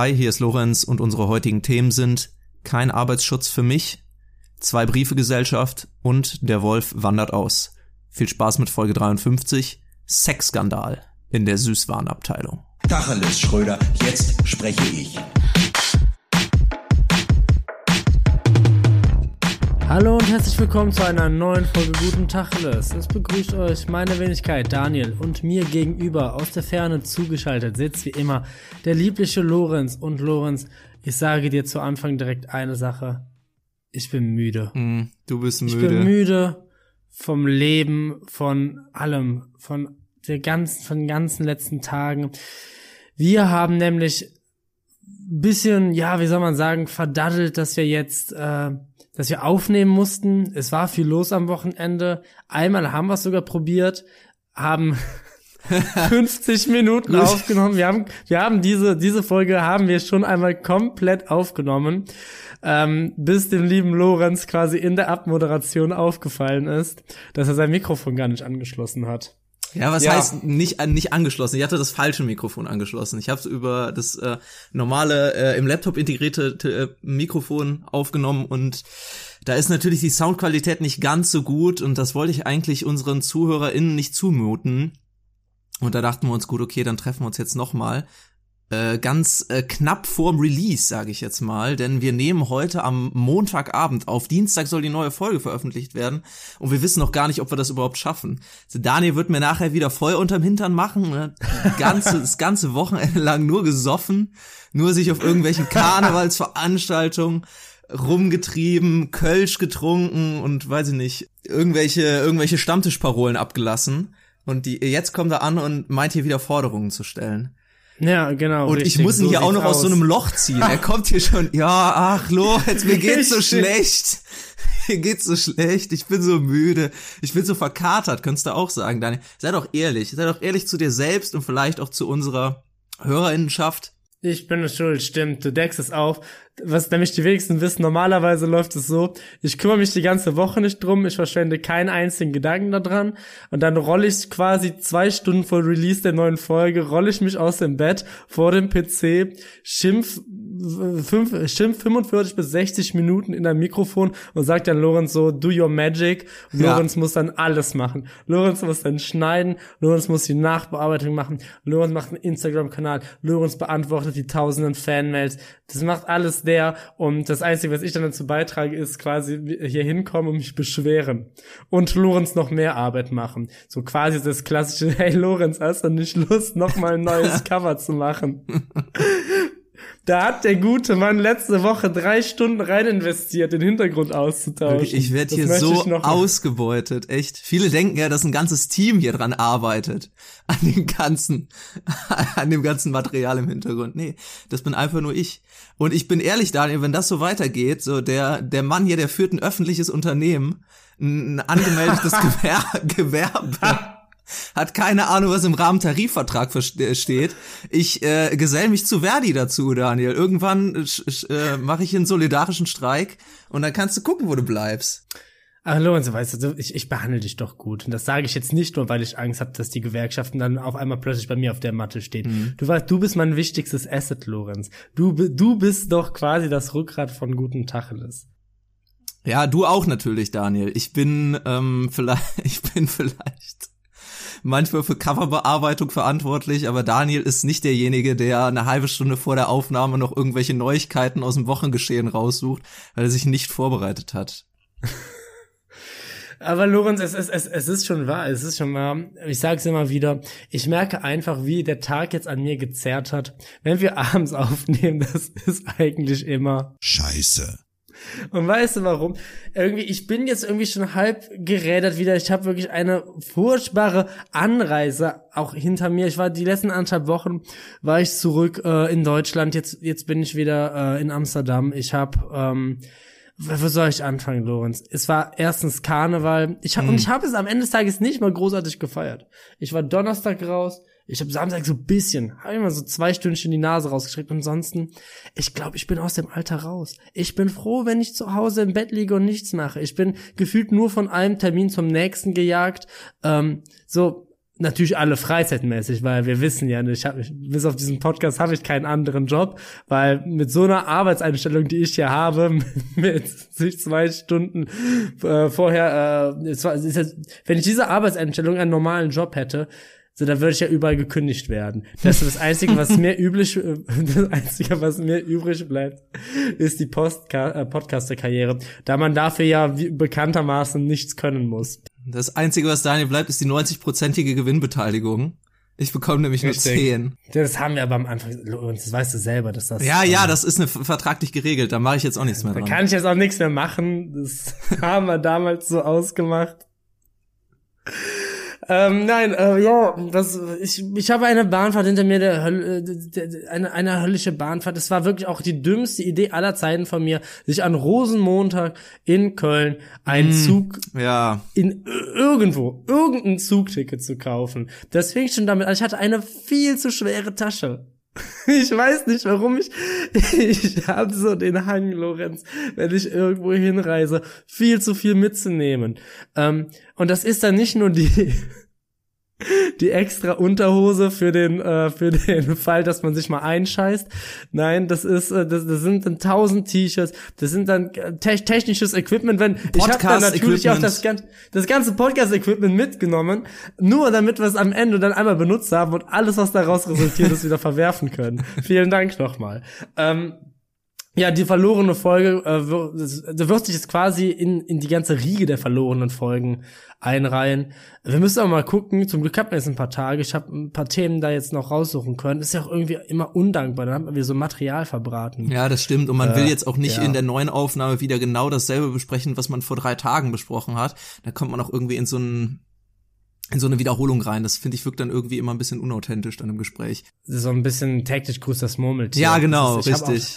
Hi, hier ist Lorenz und unsere heutigen Themen sind kein Arbeitsschutz für mich, zwei Briefegesellschaft und der Wolf wandert aus. Viel Spaß mit Folge 53, Sexskandal in der Süßwarenabteilung. Tacheles, Schröder, jetzt spreche ich. Hallo und herzlich willkommen zu einer neuen Folge Guten Tacheles. Es begrüßt euch meine Wenigkeit Daniel und mir gegenüber aus der Ferne zugeschaltet sitzt wie immer der liebliche Lorenz. Und Lorenz, ich sage dir zu Anfang direkt eine Sache. Ich bin müde. Mm, du bist müde. Ich bin müde vom Leben, von allem, von der ganzen, von den ganzen letzten Tagen. Wir haben nämlich bisschen, ja, wie soll man sagen, verdaddelt, dass wir jetzt äh, dass wir aufnehmen mussten. Es war viel los am Wochenende. Einmal haben wir es sogar probiert, haben 50 Minuten aufgenommen. Wir haben, wir haben diese, diese Folge haben wir schon einmal komplett aufgenommen, ähm, bis dem lieben Lorenz quasi in der Abmoderation aufgefallen ist, dass er sein Mikrofon gar nicht angeschlossen hat. Ja, was ja. heißt nicht nicht angeschlossen? Ich hatte das falsche Mikrofon angeschlossen. Ich habe es über das äh, normale äh, im Laptop integrierte äh, Mikrofon aufgenommen und da ist natürlich die Soundqualität nicht ganz so gut und das wollte ich eigentlich unseren ZuhörerInnen nicht zumuten. Und da dachten wir uns, gut, okay, dann treffen wir uns jetzt nochmal äh, ganz äh, knapp vorm Release, sage ich jetzt mal, denn wir nehmen heute am Montagabend auf. Dienstag soll die neue Folge veröffentlicht werden und wir wissen noch gar nicht, ob wir das überhaupt schaffen. Also Daniel wird mir nachher wieder Feuer unterm Hintern machen, ne? ganze, das ganze Wochenende lang nur gesoffen, nur sich auf irgendwelchen Karnevalsveranstaltungen rumgetrieben, Kölsch getrunken und weiß ich nicht, irgendwelche irgendwelche Stammtischparolen abgelassen und die jetzt kommt er an und meint hier wieder Forderungen zu stellen. Ja, genau. Und richtig, ich muss ihn so hier auch noch aus. aus so einem Loch ziehen. Er kommt hier schon, ja, ach, Lo, jetzt mir geht's so schlecht. Mir geht's so schlecht. Ich bin so müde. Ich bin so verkatert, könntest du auch sagen, Daniel. Sei doch ehrlich. Sei doch ehrlich zu dir selbst und vielleicht auch zu unserer Hörerinnenschaft. Ich bin schuld, stimmt. Du deckst es auf. Was nämlich die wenigsten wissen, normalerweise läuft es so, ich kümmere mich die ganze Woche nicht drum, ich verschwende keinen einzigen Gedanken daran und dann rolle ich quasi zwei Stunden vor Release der neuen Folge, rolle ich mich aus dem Bett vor dem PC, schimpf fünf, stimmt 45 bis 60 Minuten in einem Mikrofon und sagt dann Lorenz so, do your magic. Und ja. Lorenz muss dann alles machen. Lorenz muss dann schneiden, Lorenz muss die Nachbearbeitung machen, Lorenz macht einen Instagram-Kanal, Lorenz beantwortet die tausenden Fanmails. Das macht alles der und das Einzige, was ich dann dazu beitrage, ist quasi hier hinkommen und mich beschweren. Und Lorenz noch mehr Arbeit machen. So quasi das klassische, hey Lorenz, hast du nicht Lust, noch mal ein neues Cover zu machen? Da hat der gute Mann letzte Woche drei Stunden rein investiert, den Hintergrund auszutauschen. Ich werde hier so ausgebeutet, echt. Viele denken ja, dass ein ganzes Team hier dran arbeitet. An dem ganzen, an dem ganzen Material im Hintergrund. Nee, das bin einfach nur ich. Und ich bin ehrlich, Daniel, wenn das so weitergeht, so der, der Mann hier, der führt ein öffentliches Unternehmen, ein angemeldetes Gewer Gewerbe hat keine Ahnung, was im Rahmentarifvertrag äh, steht. Ich äh, gesell mich zu Verdi dazu, Daniel. Irgendwann äh, äh, mache ich einen solidarischen Streik und dann kannst du gucken, wo du bleibst. Ach, Lorenz, weißt du, ich, ich behandle dich doch gut. Und das sage ich jetzt nicht nur, weil ich Angst habe, dass die Gewerkschaften dann auf einmal plötzlich bei mir auf der Matte stehen. Mhm. Du weißt, du bist mein wichtigstes Asset, Lorenz. Du, du bist doch quasi das Rückgrat von guten Tacheles. Ja, du auch natürlich, Daniel. Ich bin ähm, vielleicht, ich bin vielleicht manchmal für Coverbearbeitung verantwortlich, aber Daniel ist nicht derjenige, der eine halbe Stunde vor der Aufnahme noch irgendwelche Neuigkeiten aus dem Wochengeschehen raussucht, weil er sich nicht vorbereitet hat. Aber Lorenz, es ist, es, es ist schon wahr, es ist schon wahr. Ich sage es immer wieder, ich merke einfach, wie der Tag jetzt an mir gezerrt hat. Wenn wir abends aufnehmen, das ist eigentlich immer Scheiße. Und weißt du warum? Irgendwie, ich bin jetzt irgendwie schon halb gerädert wieder. Ich habe wirklich eine furchtbare Anreise auch hinter mir. Ich war die letzten anderthalb Wochen war ich zurück äh, in Deutschland. Jetzt jetzt bin ich wieder äh, in Amsterdam. Ich habe ähm, wo soll ich anfangen, Lorenz? Es war erstens Karneval. Ich hab, mhm. und ich habe es am Ende des Tages nicht mal großartig gefeiert. Ich war Donnerstag raus, ich habe Samstag so bisschen, habe immer so zwei Stündchen die Nase rausgestreckt. Ansonsten, ich glaube, ich bin aus dem Alter raus. Ich bin froh, wenn ich zu Hause im Bett liege und nichts mache. Ich bin gefühlt nur von einem Termin zum nächsten gejagt. Ähm, so, natürlich alle freizeitmäßig, weil wir wissen ja ich hab, bis auf diesen Podcast habe ich keinen anderen Job, weil mit so einer Arbeitseinstellung, die ich hier habe, mit sich zwei Stunden äh, vorher, äh, es war, es ist jetzt, wenn ich diese Arbeitseinstellung einen normalen Job hätte, so, da würde ich ja überall gekündigt werden. Das ist das Einzige, was mir üblich, das Einzige, was mir übrig bleibt, ist die Postka äh, Podcaster-Karriere, da man dafür ja bekanntermaßen nichts können muss. Das Einzige, was Daniel bleibt, ist die 90-prozentige Gewinnbeteiligung. Ich bekomme nämlich nur Richtig. 10. Das haben wir aber am Anfang, das weißt du selber, dass das. Ja, ähm, ja, das ist eine, vertraglich geregelt. Da mache ich jetzt auch nichts mehr Da dran. kann ich jetzt auch nichts mehr machen. Das haben wir damals so ausgemacht. Ähm, nein, äh, ja, das, ich, ich habe eine Bahnfahrt hinter mir, der Hölle, äh, der, eine, eine höllische Bahnfahrt. Das war wirklich auch die dümmste Idee aller Zeiten von mir, sich an Rosenmontag in Köln einen Zug Ja, in ir- irgendwo, irgendein Zugticket zu kaufen. Das fing schon damit an. Ich hatte eine viel zu schwere Tasche. Ich weiß nicht, warum ich, ich habe so den Hang, Lorenz, wenn ich irgendwo hinreise, viel zu viel mitzunehmen. Ähm, und das ist dann nicht nur die, die extra Unterhose für den äh, für den Fall, dass man sich mal einscheißt. Nein, das ist äh, das, das sind dann tausend T-Shirts, das sind dann äh, te technisches Equipment, wenn ich habe dann natürlich auch das ganze das ganze Podcast Equipment mitgenommen, nur damit wir es am Ende dann einmal benutzt haben und alles was daraus resultiert ist wieder verwerfen können. Vielen Dank nochmal. Ähm, ja, die verlorene Folge, äh, wir- das- da wird sich jetzt quasi in, in die ganze Riege der verlorenen Folgen einreihen. Wir müssen aber mal gucken, zum Glück hatten wir jetzt ein paar Tage, ich habe ein paar Themen da jetzt noch raussuchen können. Ist ja auch irgendwie immer undankbar, dann haben wir so Material verbraten. ja, das stimmt. Und man will jetzt auch nicht ja. in der neuen Aufnahme wieder genau dasselbe besprechen, was man vor drei Tagen besprochen hat. Da kommt man auch irgendwie in so ein in so eine Wiederholung rein. Das finde ich wirkt dann irgendwie immer ein bisschen unauthentisch dann im Gespräch. So ein bisschen täglich grüßt das Murmeltier. Ja, genau, ist- richtig.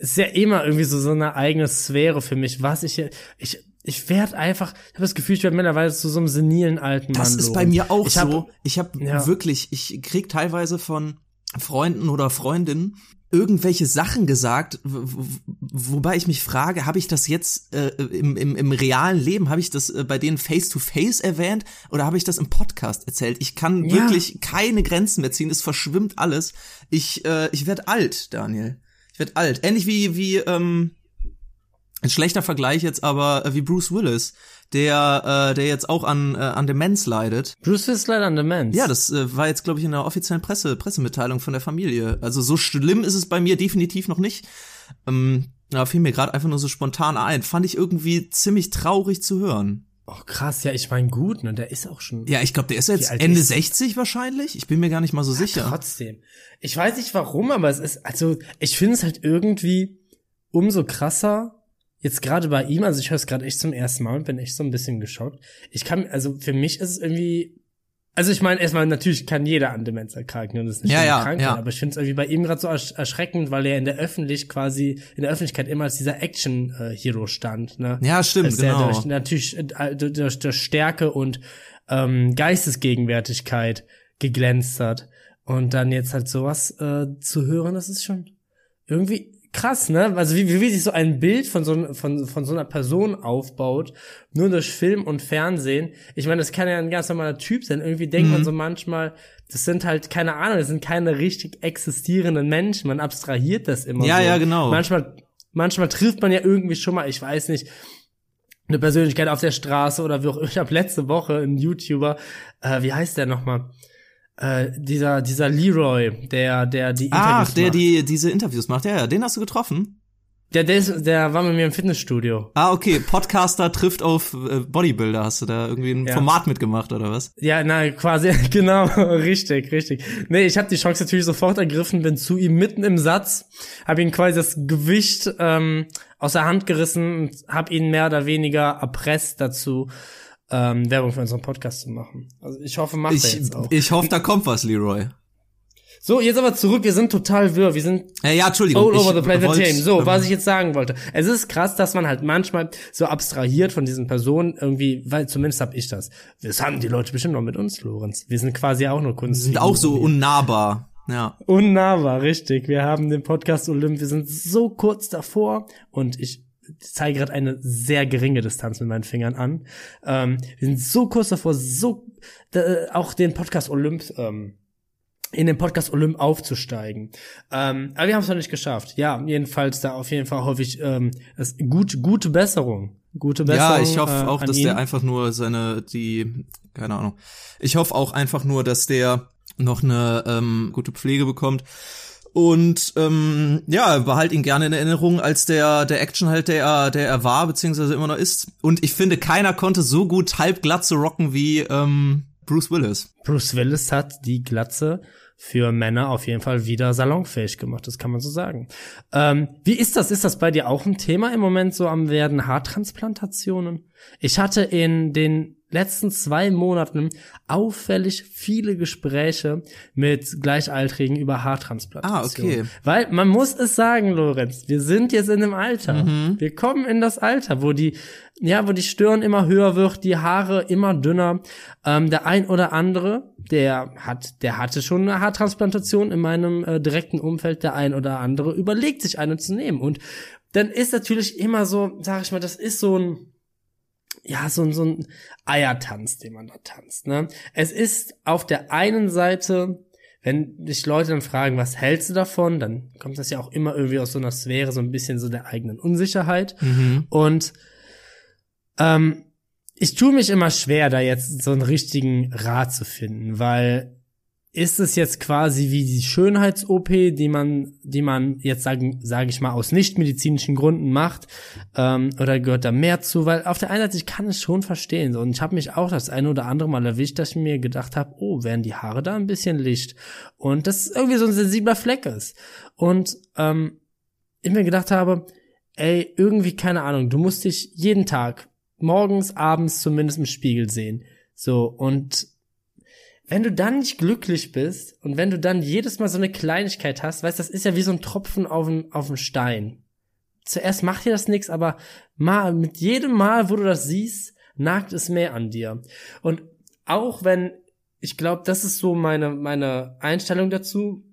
Ist ja immer irgendwie so, so eine eigene Sphäre für mich, was ich, ich, ich werde einfach, ich habe das Gefühl, ich werde mittlerweile zu so einem senilen alten Mann. Das ist bei mir auch ich hab, so. Ich habe Ja. wirklich, ich krieg teilweise von Freunden oder Freundinnen irgendwelche Sachen gesagt, wobei ich mich frage, habe ich das jetzt äh, im, im, im realen Leben, habe ich das äh, bei denen face to face erwähnt oder habe ich das im Podcast erzählt? Ich kann Ja. wirklich keine Grenzen mehr ziehen, es verschwimmt alles. Ich äh, ich werde alt, Daniel. Werde alt, ähnlich wie wie ähm, ein schlechter Vergleich jetzt, aber äh, wie Bruce Willis, der äh, der jetzt auch an äh, an Demenz leidet. Bruce ist leider an Demenz. Ja, das äh, war jetzt, glaube ich, in der offiziellen Presse, Pressemitteilung von der Familie. Also so schlimm ist es bei mir definitiv noch nicht. Ähm, ja, fiel mir gerade einfach nur so spontan ein. Fand ich irgendwie ziemlich traurig zu hören. Oh krass, ja, ich meine gut, ne, der ist auch schon. Ja, ich glaube, der ist jetzt Ende ist- 60 wahrscheinlich. Ich bin mir gar nicht mal so sicher. Trotzdem. Ich weiß nicht warum, aber es ist, also, ich finde es halt irgendwie umso krasser, jetzt gerade bei ihm, also ich höre es gerade echt zum ersten Mal und bin echt so ein bisschen geschockt. Ich kann, also für mich ist es irgendwie, also ich meine, erstmal natürlich kann jeder an Demenz erkranken und ist eine Ja, ja, Krankheit, ja. aber ich finde es irgendwie bei ihm gerade so ersch erschreckend, weil er in der Öffentlich quasi, in der Öffentlichkeit immer als dieser Action-Hero stand, ne? Ja, stimmt, Als genau. durch, natürlich äh, durch, durch, durch Stärke und ähm, Geistesgegenwärtigkeit geglänzt hat. Und dann jetzt halt sowas äh, zu hören, das ist schon irgendwie krass, ne? Also wie, wie sich so ein Bild von so, von, von so einer Person aufbaut, nur durch Film und Fernsehen. Ich meine, das kann ja ein ganz normaler Typ sein. Irgendwie denkt Mhm. man so manchmal, das sind halt, keine Ahnung, das sind keine richtig existierenden Menschen. Man abstrahiert das immer Ja, so. ja, genau. Manchmal, manchmal trifft man ja irgendwie schon mal, ich weiß nicht, eine Persönlichkeit auf der Straße oder wie auch immer. Ich habe letzte Woche einen YouTuber, äh, wie heißt der nochmal? Äh, dieser, dieser Leroy, der, der die Interviews Ach, der macht. die diese Interviews macht. Ja, ja, den hast du getroffen. Der, der, ist, der war mit mir im Fitnessstudio. Ah, okay. Podcaster trifft auf äh, Bodybuilder. Hast du da irgendwie ein Ja. Format mitgemacht oder was? Ja, na, quasi, genau, richtig, richtig. Nee, ich habe die Chance natürlich sofort ergriffen, bin zu ihm mitten im Satz, habe ihm quasi das Gewicht ähm, aus der Hand gerissen und habe ihn mehr oder weniger erpresst dazu, ähm, Werbung für unseren Podcast zu machen. Also ich hoffe, macht er Ich, jetzt auch. ich hoffe, da kommt was, Leroy. So, jetzt aber zurück, wir sind total wirr, wir sind Ja, ja, Entschuldigung. all over the place wollt, Themen. So, ähm, was ich jetzt sagen wollte. Es ist krass, dass man halt manchmal so abstrahiert von diesen Personen irgendwie, weil zumindest hab ich das. Das haben die Leute bestimmt noch mit uns, Lorenz. Wir sind quasi auch nur Kunst. sind auch so unnahbar. Ja. Unnahbar, richtig. Wir haben den Podcast Olymp, wir sind so kurz davor und ich zeige gerade eine sehr geringe Distanz mit meinen Fingern an. Ähm, wir sind so kurz davor, so äh, auch den Podcast Olymp ähm, in den Podcast Olymp aufzusteigen. Ähm, aber wir haben es noch nicht geschafft. Ja, jedenfalls da auf jeden Fall hoffe ich ähm, es gut, gute Besserung. Gute Besserung. Ja, ich hoffe äh, auch, dass ihn. der einfach nur seine, die, keine Ahnung. Ich hoffe auch einfach nur, dass der noch eine ähm, gute Pflege bekommt. Und ähm, ja, behalt ihn gerne in Erinnerung als der der Actionheld, der er, der er war, beziehungsweise immer noch ist. Und ich finde, keiner konnte so gut halbglatze rocken wie ähm, Bruce Willis. Bruce Willis hat die Glatze für Männer auf jeden Fall wieder salonfähig gemacht, das kann man so sagen. Ähm, wie ist das? Ist das bei dir auch ein Thema im Moment so am werden Haartransplantationen? Ich hatte in den letzten zwei Monaten auffällig viele Gespräche mit Gleichaltrigen über Haartransplantation. Ah, okay. Weil man muss es sagen, Lorenz, wir sind jetzt in einem Alter. Wir kommen in das Alter, wo die, ja, wo die Stirn immer höher wird, die Haare immer dünner. Ähm, der ein oder andere, der hat, der hatte schon eine Haartransplantation in meinem äh, direkten Umfeld, der ein oder andere überlegt sich eine zu nehmen. Und dann ist natürlich immer so, sag ich mal, das ist so ein, ja, so, ein so ein Eiertanz, den man da tanzt. Ne? Es ist auf der einen Seite, wenn dich Leute dann fragen, was hältst du davon, dann kommt das ja auch immer irgendwie aus so einer Sphäre, so ein bisschen so der eigenen Unsicherheit. Und ähm, ich tue mich immer schwer, da jetzt so einen richtigen Rat zu finden, weil ist es jetzt quasi wie die Schönheits-OP, die man, die man jetzt sagen, sage ich mal, aus nichtmedizinischen Gründen macht, ähm, oder gehört da mehr zu? Weil auf der einen Seite, ich kann es schon verstehen, und ich habe mich auch das eine oder andere Mal erwischt, dass ich mir gedacht habe, oh, werden die Haare da ein bisschen Licht und das irgendwie so ein sensibler Fleck ist. Und ähm, ich mir gedacht habe, ey, irgendwie keine Ahnung, du musst dich jeden Tag morgens, abends zumindest im Spiegel sehen. So, und wenn du dann nicht glücklich bist und wenn du dann jedes Mal so eine Kleinigkeit hast, weißt, das ist ja wie so ein Tropfen auf dem, auf dem Stein. Zuerst macht dir das nichts, aber mal, mit jedem Mal, wo du das siehst, nagt es mehr an dir. Und auch wenn, ich glaube, das ist so meine, meine Einstellung dazu,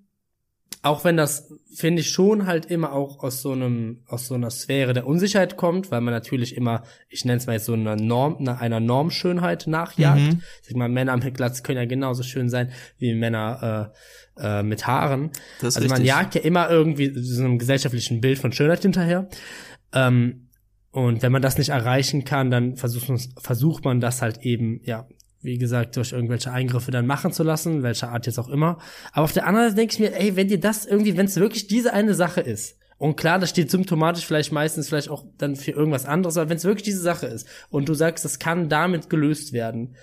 auch wenn das, finde ich, schon halt immer auch aus so einem, aus so einer Sphäre der Unsicherheit kommt, weil man natürlich immer, ich nenne es mal jetzt so einer Norm, einer- einer Normschönheit nachjagt. Mhm. Sag mal, Männer mit Glatz können ja genauso schön sein wie Männer äh, äh, mit Haaren. Das ist also man richtig. jagt ja immer irgendwie so einem gesellschaftlichen Bild von Schönheit hinterher. Ähm, und wenn man das nicht erreichen kann, dann versucht man, versucht man das halt eben, ja, wie gesagt, durch irgendwelche Eingriffe dann machen zu lassen, welcher Art jetzt auch immer. Aber auf der anderen Seite denke ich mir, ey, wenn dir das irgendwie, wenn es wirklich diese eine Sache ist, und klar, das steht symptomatisch vielleicht meistens vielleicht auch dann für irgendwas anderes, aber wenn es wirklich diese Sache ist und du sagst, das kann damit gelöst werden,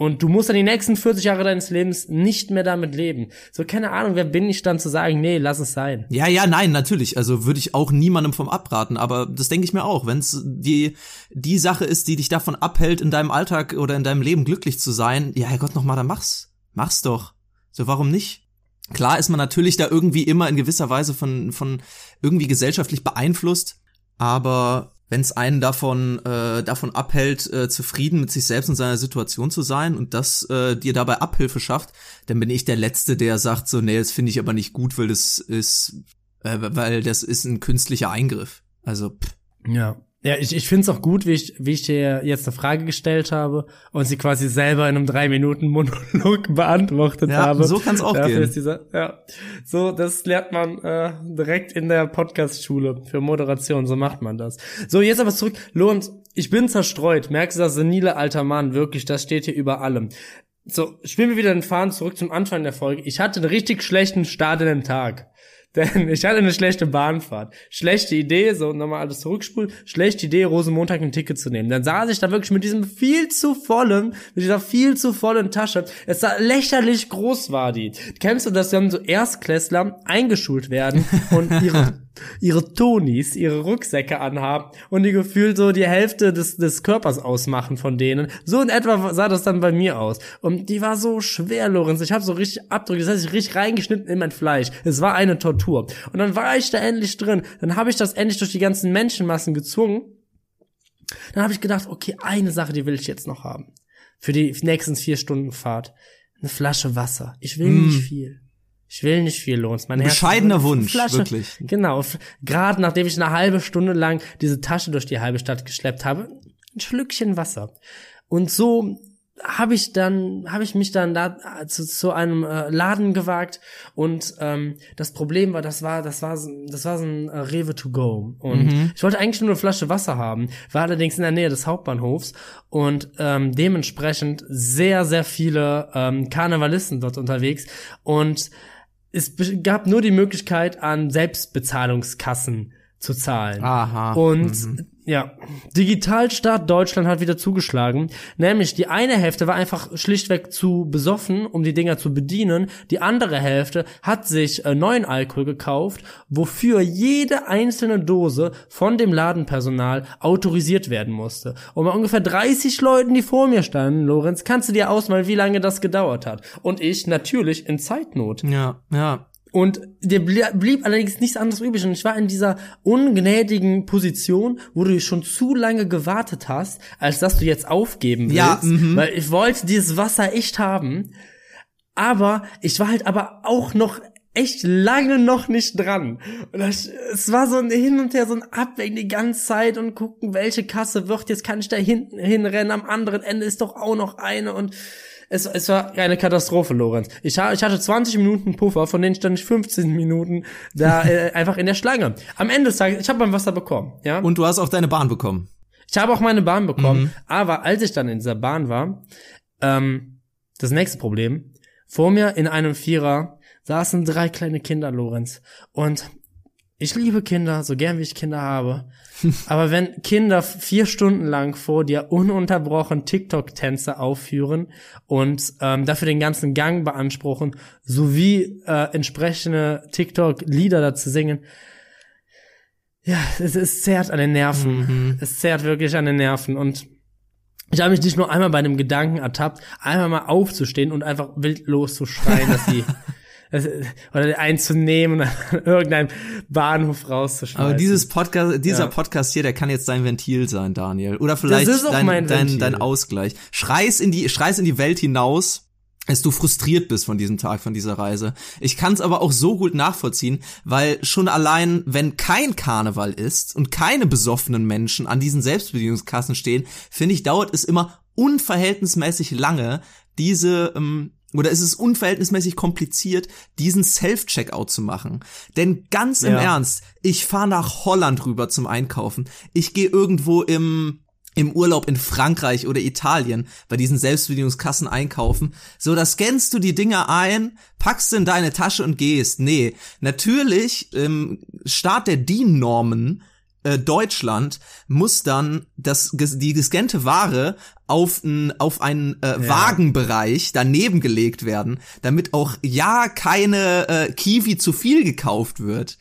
und du musst dann die nächsten 40 Jahre deines Lebens nicht mehr damit leben. So, keine Ahnung, wer bin ich dann zu sagen, nee, lass es sein. Ja, ja, nein, natürlich. Also würde ich auch niemandem vom abraten, aber das denke ich mir auch. Wenn es die, die Sache ist, die dich davon abhält, in deinem Alltag oder in deinem Leben glücklich zu sein, ja, Herrgott, noch mal, dann mach's. Mach's doch. So, warum nicht? Klar ist man natürlich da irgendwie immer in gewisser Weise von, von irgendwie gesellschaftlich beeinflusst, aber wenn es einen davon, äh, davon abhält, äh, zufrieden mit sich selbst und seiner Situation zu sein und das äh, dir dabei Abhilfe schafft, dann bin ich der Letzte, der sagt so, nee, das finde ich aber nicht gut, weil das ist, äh, weil das ist ein künstlicher Eingriff. Also, pff. Ja. Ja, ich, ich finde es auch gut, wie ich, wie ich dir jetzt eine Frage gestellt habe und sie quasi selber in einem drei Minuten Monolog beantwortet Ja, habe. so kann's auch Dafür gehen. Ist dieser, ja, so das lernt man äh, direkt in der Podcast-Schule für Moderation. So macht man das. So jetzt aber zurück, Lorenz. Ich bin zerstreut. Merkst du, das senile alter Mann wirklich? Das steht hier über allem. So, spielen wir wieder den Faden zurück zum Anfang der Folge. Ich hatte einen richtig schlechten Start in den Tag. Denn ich hatte eine schlechte Bahnfahrt. Schlechte Idee, so nochmal alles zurückspulen. Schlechte Idee, Rosenmontag ein Ticket zu nehmen. Dann saß ich da wirklich mit diesem viel zu vollen, mit dieser viel zu vollen Tasche. Es sah lächerlich groß war die. Kennst du das, wenn so Erstklässler eingeschult werden und ihre ihre Tonis, ihre Rucksäcke anhaben und die gefühlt so die Hälfte des, des Körpers ausmachen von denen. So in etwa sah das dann bei mir aus. Und die war so schwer, Lorenz. Ich habe so richtig Abdrücke, das heißt, ich richtig reingeschnitten in mein Fleisch. Es war eine Tortur. Und dann war ich da endlich drin. Dann habe ich das endlich durch die ganzen Menschenmassen gezwungen. Dann habe ich gedacht, okay, eine Sache, die will ich jetzt noch haben. Für die nächsten vier Stunden Fahrt. Eine Flasche Wasser. Ich will nicht viel. Ich will nicht viel Lohns. Mein Herz Bescheidener ist- Wunsch, Flasche. wirklich. Genau. Gerade nachdem ich eine halbe Stunde lang diese Tasche durch die halbe Stadt geschleppt habe, ein Schlückchen Wasser. Und so habe ich dann, habe ich mich dann da äh, zu, zu einem äh, Laden gewagt und ähm, das Problem war, das war, das war, so- das war so ein äh, Rewe to go und ich wollte eigentlich nur eine Flasche Wasser haben, war allerdings in der Nähe des Hauptbahnhofs und ähm, dementsprechend sehr, sehr viele ähm, Karnevalisten dort unterwegs und es gab nur die Möglichkeit, an Selbstbezahlungskassen zu zahlen. Aha. Und ja, Digitalstaat Deutschland hat wieder zugeschlagen. Nämlich die eine Hälfte war einfach schlichtweg zu besoffen, um die Dinger zu bedienen. Die andere Hälfte hat sich äh, neuen Alkohol gekauft, wofür jede einzelne Dose von dem Ladenpersonal autorisiert werden musste. Und bei ungefähr 30 Leuten, die vor mir standen, Lorenz, kannst du dir ausmalen, wie lange das gedauert hat. Und ich natürlich in Zeitnot. Ja, ja. Und dir blie- blieb allerdings nichts anderes übrig. Und ich war in dieser ungnädigen Position, wo du schon zu lange gewartet hast, als dass du jetzt aufgeben willst. Ja, mhm. Weil ich wollte dieses Wasser echt haben. Aber ich war halt aber auch noch echt lange noch nicht dran. Und das, es war so ein Hin und Her, so ein Abwägen die ganze Zeit und gucken, welche Kasse wird. Jetzt kann ich da hinten hinrennen. Am anderen Ende ist doch auch noch eine und es, es war eine Katastrophe, Lorenz. Ich, ha, ich hatte 20 Minuten Puffer, von denen stand ich 15 Minuten da äh, einfach in der Schlange. Am Ende des Tages, ich habe mein Wasser bekommen, ja. Und du hast auch deine Bahn bekommen. Ich habe auch meine Bahn bekommen, aber als ich dann in dieser Bahn war, ähm, das nächste Problem, vor mir in einem Vierer saßen drei kleine Kinder, Lorenz. Und ich liebe Kinder, so gern wie ich Kinder habe. Aber wenn Kinder vier Stunden lang vor dir ununterbrochen TikTok-Tänze aufführen und ähm, dafür den ganzen Gang beanspruchen, sowie äh, entsprechende TikTok-Lieder dazu singen, ja, es, es zerrt an den Nerven. Es zerrt wirklich an den Nerven. Und ich habe mich nicht nur einmal bei dem Gedanken ertappt, einmal mal aufzustehen und einfach wild loszuschreien, dass sie oder einzunehmen und an irgendeinem Bahnhof rauszuschmeißen. Aber dieses Podcast, dieser Ja. Podcast hier, der kann jetzt dein Ventil sein, Daniel. Oder vielleicht ist auch dein, dein, dein Ausgleich. Schrei's in die, schrei's in die Welt hinaus, dass du frustriert bist von diesem Tag, von dieser Reise. Ich kann es aber auch so gut nachvollziehen, weil schon allein, wenn kein Karneval ist und keine besoffenen Menschen an diesen Selbstbedienungskassen stehen, finde ich, dauert es immer unverhältnismäßig lange, diese ähm, oder ist es unverhältnismäßig kompliziert, diesen Self-Checkout zu machen. Denn ganz im Ja. Ernst, ich fahre nach Holland rüber zum Einkaufen. Ich gehe irgendwo im im Urlaub in Frankreich oder Italien bei diesen Selbstbedienungskassen einkaufen. So, da scannst du die Dinger ein, packst in deine Tasche und gehst. Nee, natürlich, im Staat der DIN-Normen äh, Deutschland muss dann das, die gescannte Ware auf, n, auf einen äh, Wagenbereich daneben gelegt werden, damit auch ja keine äh, Kiwi zu viel gekauft wird.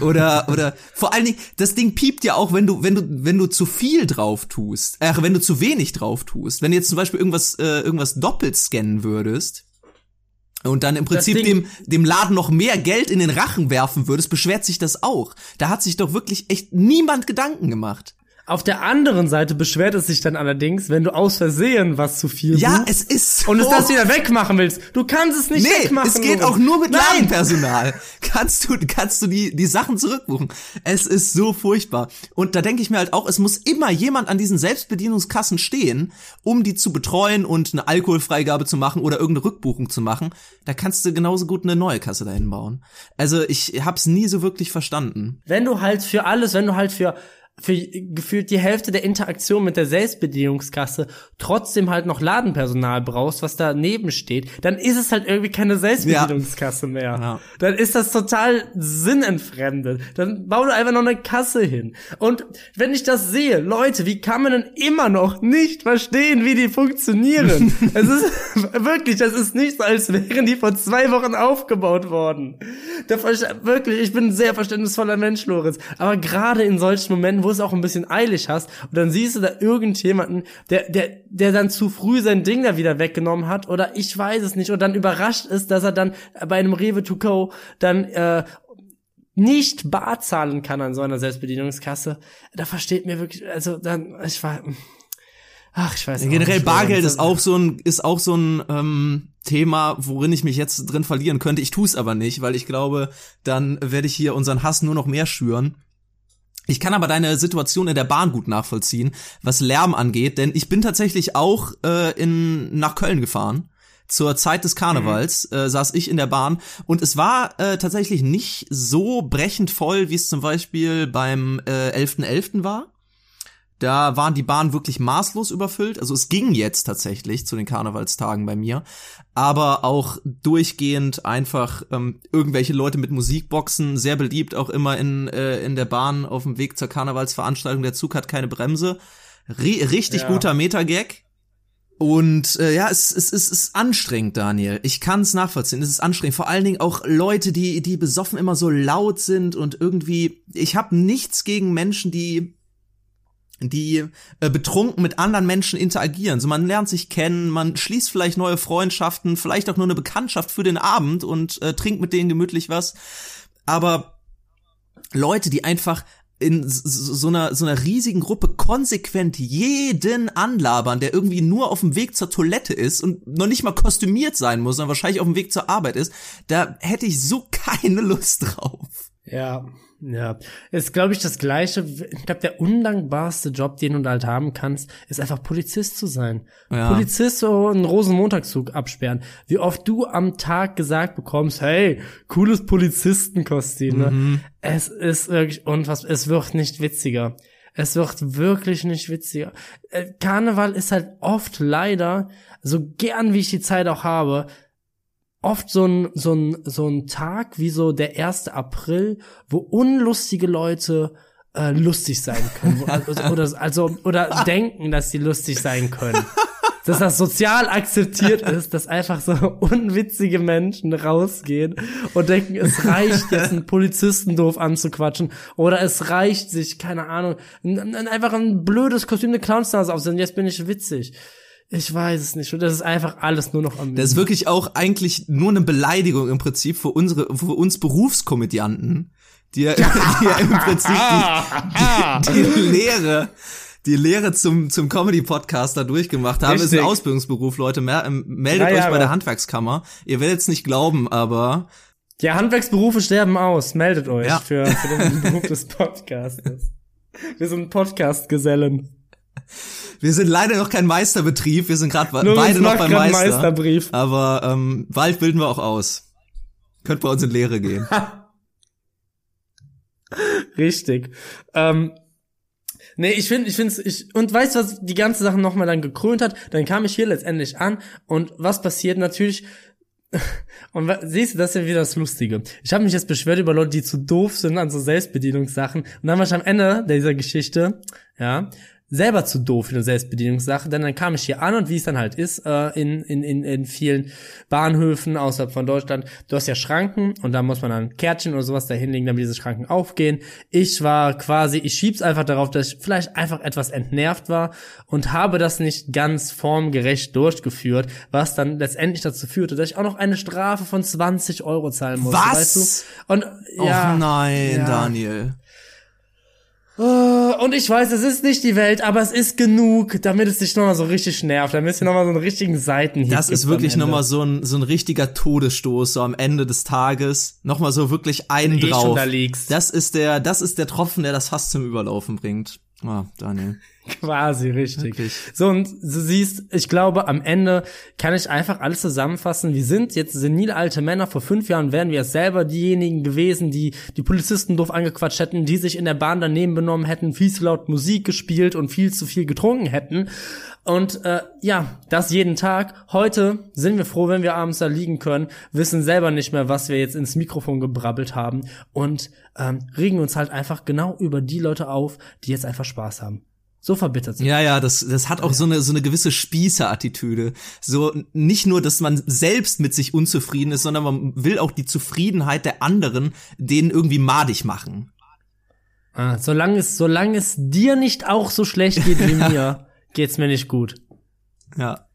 Oder, oder vor allen Dingen, das Ding piept ja auch, wenn du, wenn du, wenn du zu viel drauf tust, äh, wenn du zu wenig drauf tust. Wenn du jetzt zum Beispiel irgendwas, äh, irgendwas doppelt scannen würdest und dann im Prinzip dem, dem Laden noch mehr Geld in den Rachen werfen würdest, beschwert sich das auch. Da hat sich doch wirklich echt niemand Gedanken gemacht. Auf der anderen Seite beschwert es sich dann allerdings, wenn du aus Versehen was zu viel Ja, buchst es ist und es so- das wieder wegmachen willst. Du kannst es nicht Nee, wegmachen. es geht Lorenz. auch nur mit Nein. Ladenpersonal. Kannst du, kannst du die, die Sachen zurückbuchen. Es ist so furchtbar. Und da denke ich mir halt auch, es muss immer jemand an diesen Selbstbedienungskassen stehen, um die zu betreuen und eine Alkoholfreigabe zu machen oder irgendeine Rückbuchung zu machen. Da kannst du genauso gut eine neue Kasse dahin bauen. Also ich hab's nie so wirklich verstanden. Wenn du halt für alles, wenn du halt für für gefühlt die Hälfte der Interaktion mit der Selbstbedienungskasse trotzdem halt noch Ladenpersonal brauchst, was daneben steht, dann ist es halt irgendwie keine Selbstbedienungskasse mehr. Ja. Dann ist das total sinnentfremdet. Dann bau du einfach noch eine Kasse hin. Und wenn ich das sehe, Leute, wie kann man denn immer noch nicht verstehen, wie die funktionieren? es ist wirklich, das ist nicht so, als wären die vor zwei Wochen aufgebaut worden. Wirklich, ich bin ein sehr verständnisvoller Mensch, Lorenz. Aber gerade in solchen Momenten, wo es auch ein bisschen eilig hast, und dann siehst du da irgendjemanden, der, der, der dann zu früh sein Ding da wieder weggenommen hat, oder ich weiß es nicht, und dann überrascht ist, dass er dann bei einem Rewe to go dann äh, nicht bar zahlen kann an so einer Selbstbedienungskasse, da versteht mir wirklich, also dann, ich war, Ach, ich weiß auch Generell nicht, Bargeld ist auch so ein ist auch so ein ähm, Thema, worin ich mich jetzt drin verlieren könnte. Ich tue es aber nicht, weil ich glaube, dann werde ich hier unseren Hass nur noch mehr schüren. Ich kann aber deine Situation in der Bahn gut nachvollziehen, was Lärm angeht, denn ich bin tatsächlich auch äh, in nach Köln gefahren. Zur Zeit des Karnevals äh, saß ich in der Bahn und es war äh, tatsächlich nicht so brechend voll, wie es zum Beispiel beim äh, 11.11. war. Da waren die Bahnen wirklich maßlos überfüllt. Also es ging jetzt tatsächlich zu den Karnevalstagen bei mir, aber auch durchgehend einfach ähm, irgendwelche Leute mit Musikboxen, sehr beliebt auch immer in, äh, in der Bahn auf dem Weg zur Karnevalsveranstaltung. Der Zug hat keine Bremse. Ri richtig Ja. guter Metagag. Und äh, ja, es, es, es ist anstrengend, Daniel. Ich kann es nachvollziehen. Es ist anstrengend. Vor allen Dingen auch Leute, die, die besoffen immer so laut sind und irgendwie. Ich habe nichts gegen Menschen, die die äh, betrunken mit anderen Menschen interagieren. So man lernt sich kennen, man schließt vielleicht neue Freundschaften, vielleicht auch nur eine Bekanntschaft für den Abend und äh, trinkt mit denen gemütlich was. Aber Leute, die einfach in so einer so einer riesigen Gruppe konsequent jeden anlabern, der irgendwie nur auf dem Weg zur Toilette ist und noch nicht mal kostümiert sein muss, sondern wahrscheinlich auf dem Weg zur Arbeit ist, da hätte ich so keine Lust drauf. Ja, ja. Ist, glaube ich, das Gleiche. Ich glaube, der undankbarste Job, den du halt haben kannst, ist einfach Polizist zu sein. Ja. Polizist so einen Rosenmontagszug absperren. Wie oft du am Tag gesagt bekommst, hey, cooles Polizistenkostüm. Ne? Mhm. Es ist wirklich unfassbar. Es wird nicht witziger. Es wird wirklich nicht witziger. Äh, Karneval ist halt oft leider, so gern wie ich die Zeit auch habe, oft so ein, so ein, so ein Tag wie so der 1. April, wo unlustige Leute äh, lustig sein können. Wo- Also, oder, also, oder denken, dass sie lustig sein können. Dass das sozial akzeptiert ist, dass einfach so unwitzige Menschen rausgehen und denken, es reicht jetzt einen Polizisten doof anzuquatschen oder es reicht sich, keine Ahnung, einfach ein blödes Kostüm, eine Clownsnase aufzusetzen, jetzt bin ich witzig. Ich weiß es nicht. Und das ist einfach alles nur noch am Das ist wirklich auch eigentlich nur eine Beleidigung im Prinzip für unsere, für uns Berufskomödianten, die ja, die ja im Prinzip die, die, die Lehre, die Lehre zum, zum Comedy-Podcaster durchgemacht haben. Ist ein Richtig. Ausbildungsberuf, Leute. Ähm, meldet euch bei der Handwerkskammer. Ihr werdet es nicht glauben, aber Ja, Handwerksberufe sterben aus. Meldet euch Ja. für, für den Beruf des Podcastes. Wir sind Podcast-Gesellen. Wir sind leider noch kein Meisterbetrieb. Wir sind gerade beide noch beim Meister. Meisterbrief. Aber ähm, bald bilden wir auch aus. Könnt bei uns in Lehre gehen. Richtig. Ähm, nee, ich finde, ich finde ich, und weißt du, was die ganze Sache nochmal dann gekrönt hat? Dann kam ich hier letztendlich an und was passiert natürlich, und siehst du, das ist ja wieder das Lustige. Ich habe mich jetzt beschwert über Leute, die zu doof sind an so Selbstbedienungssachen. Und dann war ich am Ende dieser Geschichte, ja, selber zu doof für eine Selbstbedienungssache, denn dann kam ich hier an und wie es dann halt ist, äh, in, in, in, in vielen Bahnhöfen außerhalb von Deutschland, du hast ja Schranken und da muss man dann Kärtchen oder sowas da hinlegen, damit diese Schranken aufgehen. Ich war quasi, ich schieb's einfach darauf, dass ich vielleicht einfach etwas entnervt war und habe das nicht ganz formgerecht durchgeführt, was dann letztendlich dazu führte, dass ich auch noch eine Strafe von 20 Euro zahlen musste, Was? weißt du? Und ja, oh nein, ja. Daniel. Äh, Und ich weiß, es ist nicht die Welt, aber es ist genug, damit es dich nochmal so richtig nervt, damit es dir nochmal so einen richtigen Seitenhieb Das ist wirklich nochmal so ein, so ein richtiger Todesstoß, so am Ende des Tages. Nochmal so wirklich einen eh drauf. da liegst. Das ist der, das ist der Tropfen, der das Fass zum Überlaufen bringt. Ah, Daniel. Quasi richtig. Wirklich. So, und du siehst, ich glaube, am Ende kann ich einfach alles zusammenfassen. Wir sind jetzt senile alte Männer. Vor fünf Jahren wären wir selber diejenigen gewesen, die die Polizisten doof angequatscht hätten, die sich in der Bahn daneben benommen hätten, viel zu laut Musik gespielt und viel zu viel getrunken hätten. Und äh, ja, das jeden Tag. Heute sind wir froh, wenn wir abends da liegen können, wissen selber nicht mehr, was wir jetzt ins Mikrofon gebrabbelt haben und ähm, regen uns halt einfach genau über die Leute auf, die jetzt einfach Spaß haben. So verbittert sind. Ja, ja, das, das hat auch so eine, so eine gewisse Spießer-Attitüde. So, nicht nur, dass man selbst mit sich unzufrieden ist, sondern man will auch die Zufriedenheit der anderen denen irgendwie madig machen. Ah, solange es, solange es dir nicht auch so schlecht geht wie mir, geht's mir nicht gut. Ja.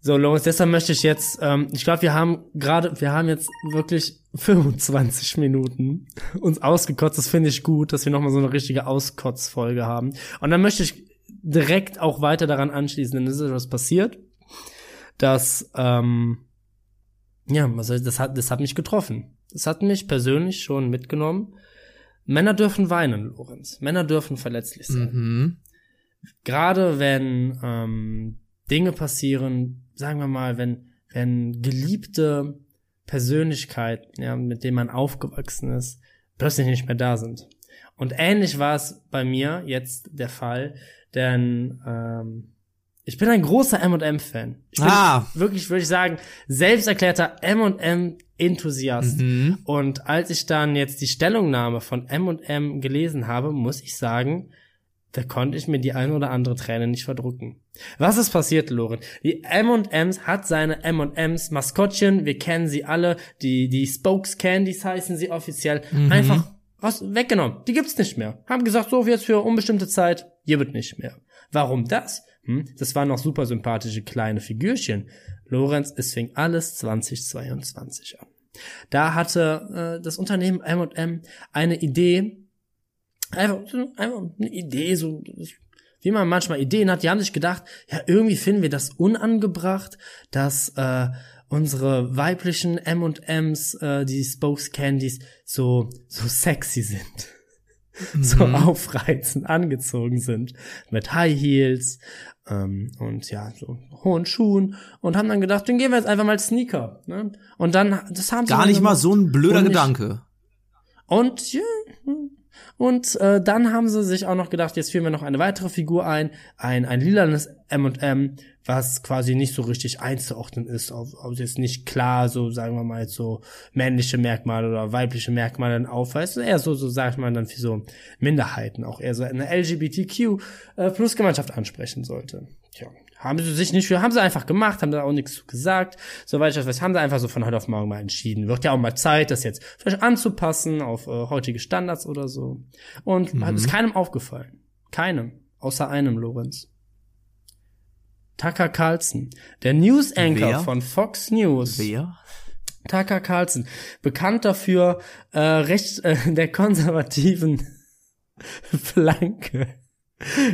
So, Lorenz, deshalb möchte ich jetzt, ähm, ich glaube, wir haben gerade, wir haben jetzt wirklich 25 Minuten uns ausgekotzt. Das finde ich gut, dass wir nochmal so eine richtige Auskotzfolge haben. Und dann möchte ich direkt auch weiter daran anschließen, denn es ist etwas passiert, dass, ähm, ja, also das hat, das hat mich getroffen. Das hat mich persönlich schon mitgenommen. Männer dürfen weinen, Lorenz. Männer dürfen verletzlich sein. Mhm. Gerade wenn ähm, Dinge passieren, sagen wir mal, wenn, wenn geliebte Persönlichkeiten, ja, mit denen man aufgewachsen ist, plötzlich nicht mehr da sind. Und ähnlich war es bei mir jetzt der Fall, denn ähm, ich bin ein großer M&M-Fan. Ich bin Ah. wirklich, würde ich sagen, selbsterklärter M&M-Enthusiast. Mhm. Und als ich dann jetzt die Stellungnahme von M&M gelesen habe, muss ich sagen, da konnte ich mir die ein oder andere Träne nicht verdrücken. Was ist passiert, Loren? Die M&M's hat seine M&M's Maskottchen, wir kennen sie alle, die, die Spokes Candies heißen sie offiziell, einfach was weggenommen. Die gibt's nicht mehr. Haben gesagt, so jetzt für unbestimmte Zeit, hier wird nicht mehr. Warum das? Hm? Das waren noch super sympathische kleine Figürchen. Lorenz, es fing alles 2022 an. Da hatte äh, das Unternehmen M&M eine Idee, einfach, einfach eine Idee, so wie man manchmal Ideen hat. Die haben sich gedacht, ja irgendwie finden wir das unangebracht, dass äh, unsere weiblichen M&Ms, äh, die Spokes Candies, so so sexy sind. So aufreizend angezogen sind. Mit High Heels ähm, und ja, so hohen Schuhen. Und haben dann gedacht, dann gehen wir jetzt einfach mal Sneaker. Ne? Und dann, das haben sie Gar nicht mal so ein blöder Gedanke. Und ja, und äh, dann haben sie sich auch noch gedacht, jetzt führen wir noch eine weitere Figur ein, ein ein lilanes M&M, was quasi nicht so richtig einzuordnen ist, auf, auf jetzt nicht klar so sagen wir mal so männliche Merkmale oder weibliche Merkmale dann aufweist, eher so so sagt man dann für so Minderheiten auch eher so eine LGBTQ äh, ansprechen sollte. Tja, haben sie sich nicht für, haben sie einfach gemacht, haben da auch nichts zu gesagt. Soweit ich das weiß, haben sie einfach so von heute auf morgen mal entschieden. Wird ja auch mal Zeit, das jetzt vielleicht anzupassen auf äh, heutige Standards oder so. Und hat ist keinem aufgefallen. Keinem. Außer einem, Lorenz. Tucker Carlson, der News Anchor Wer? von Fox News. Wer? Tucker Carlson, bekannt dafür, äh, recht äh, der konservativen Flanke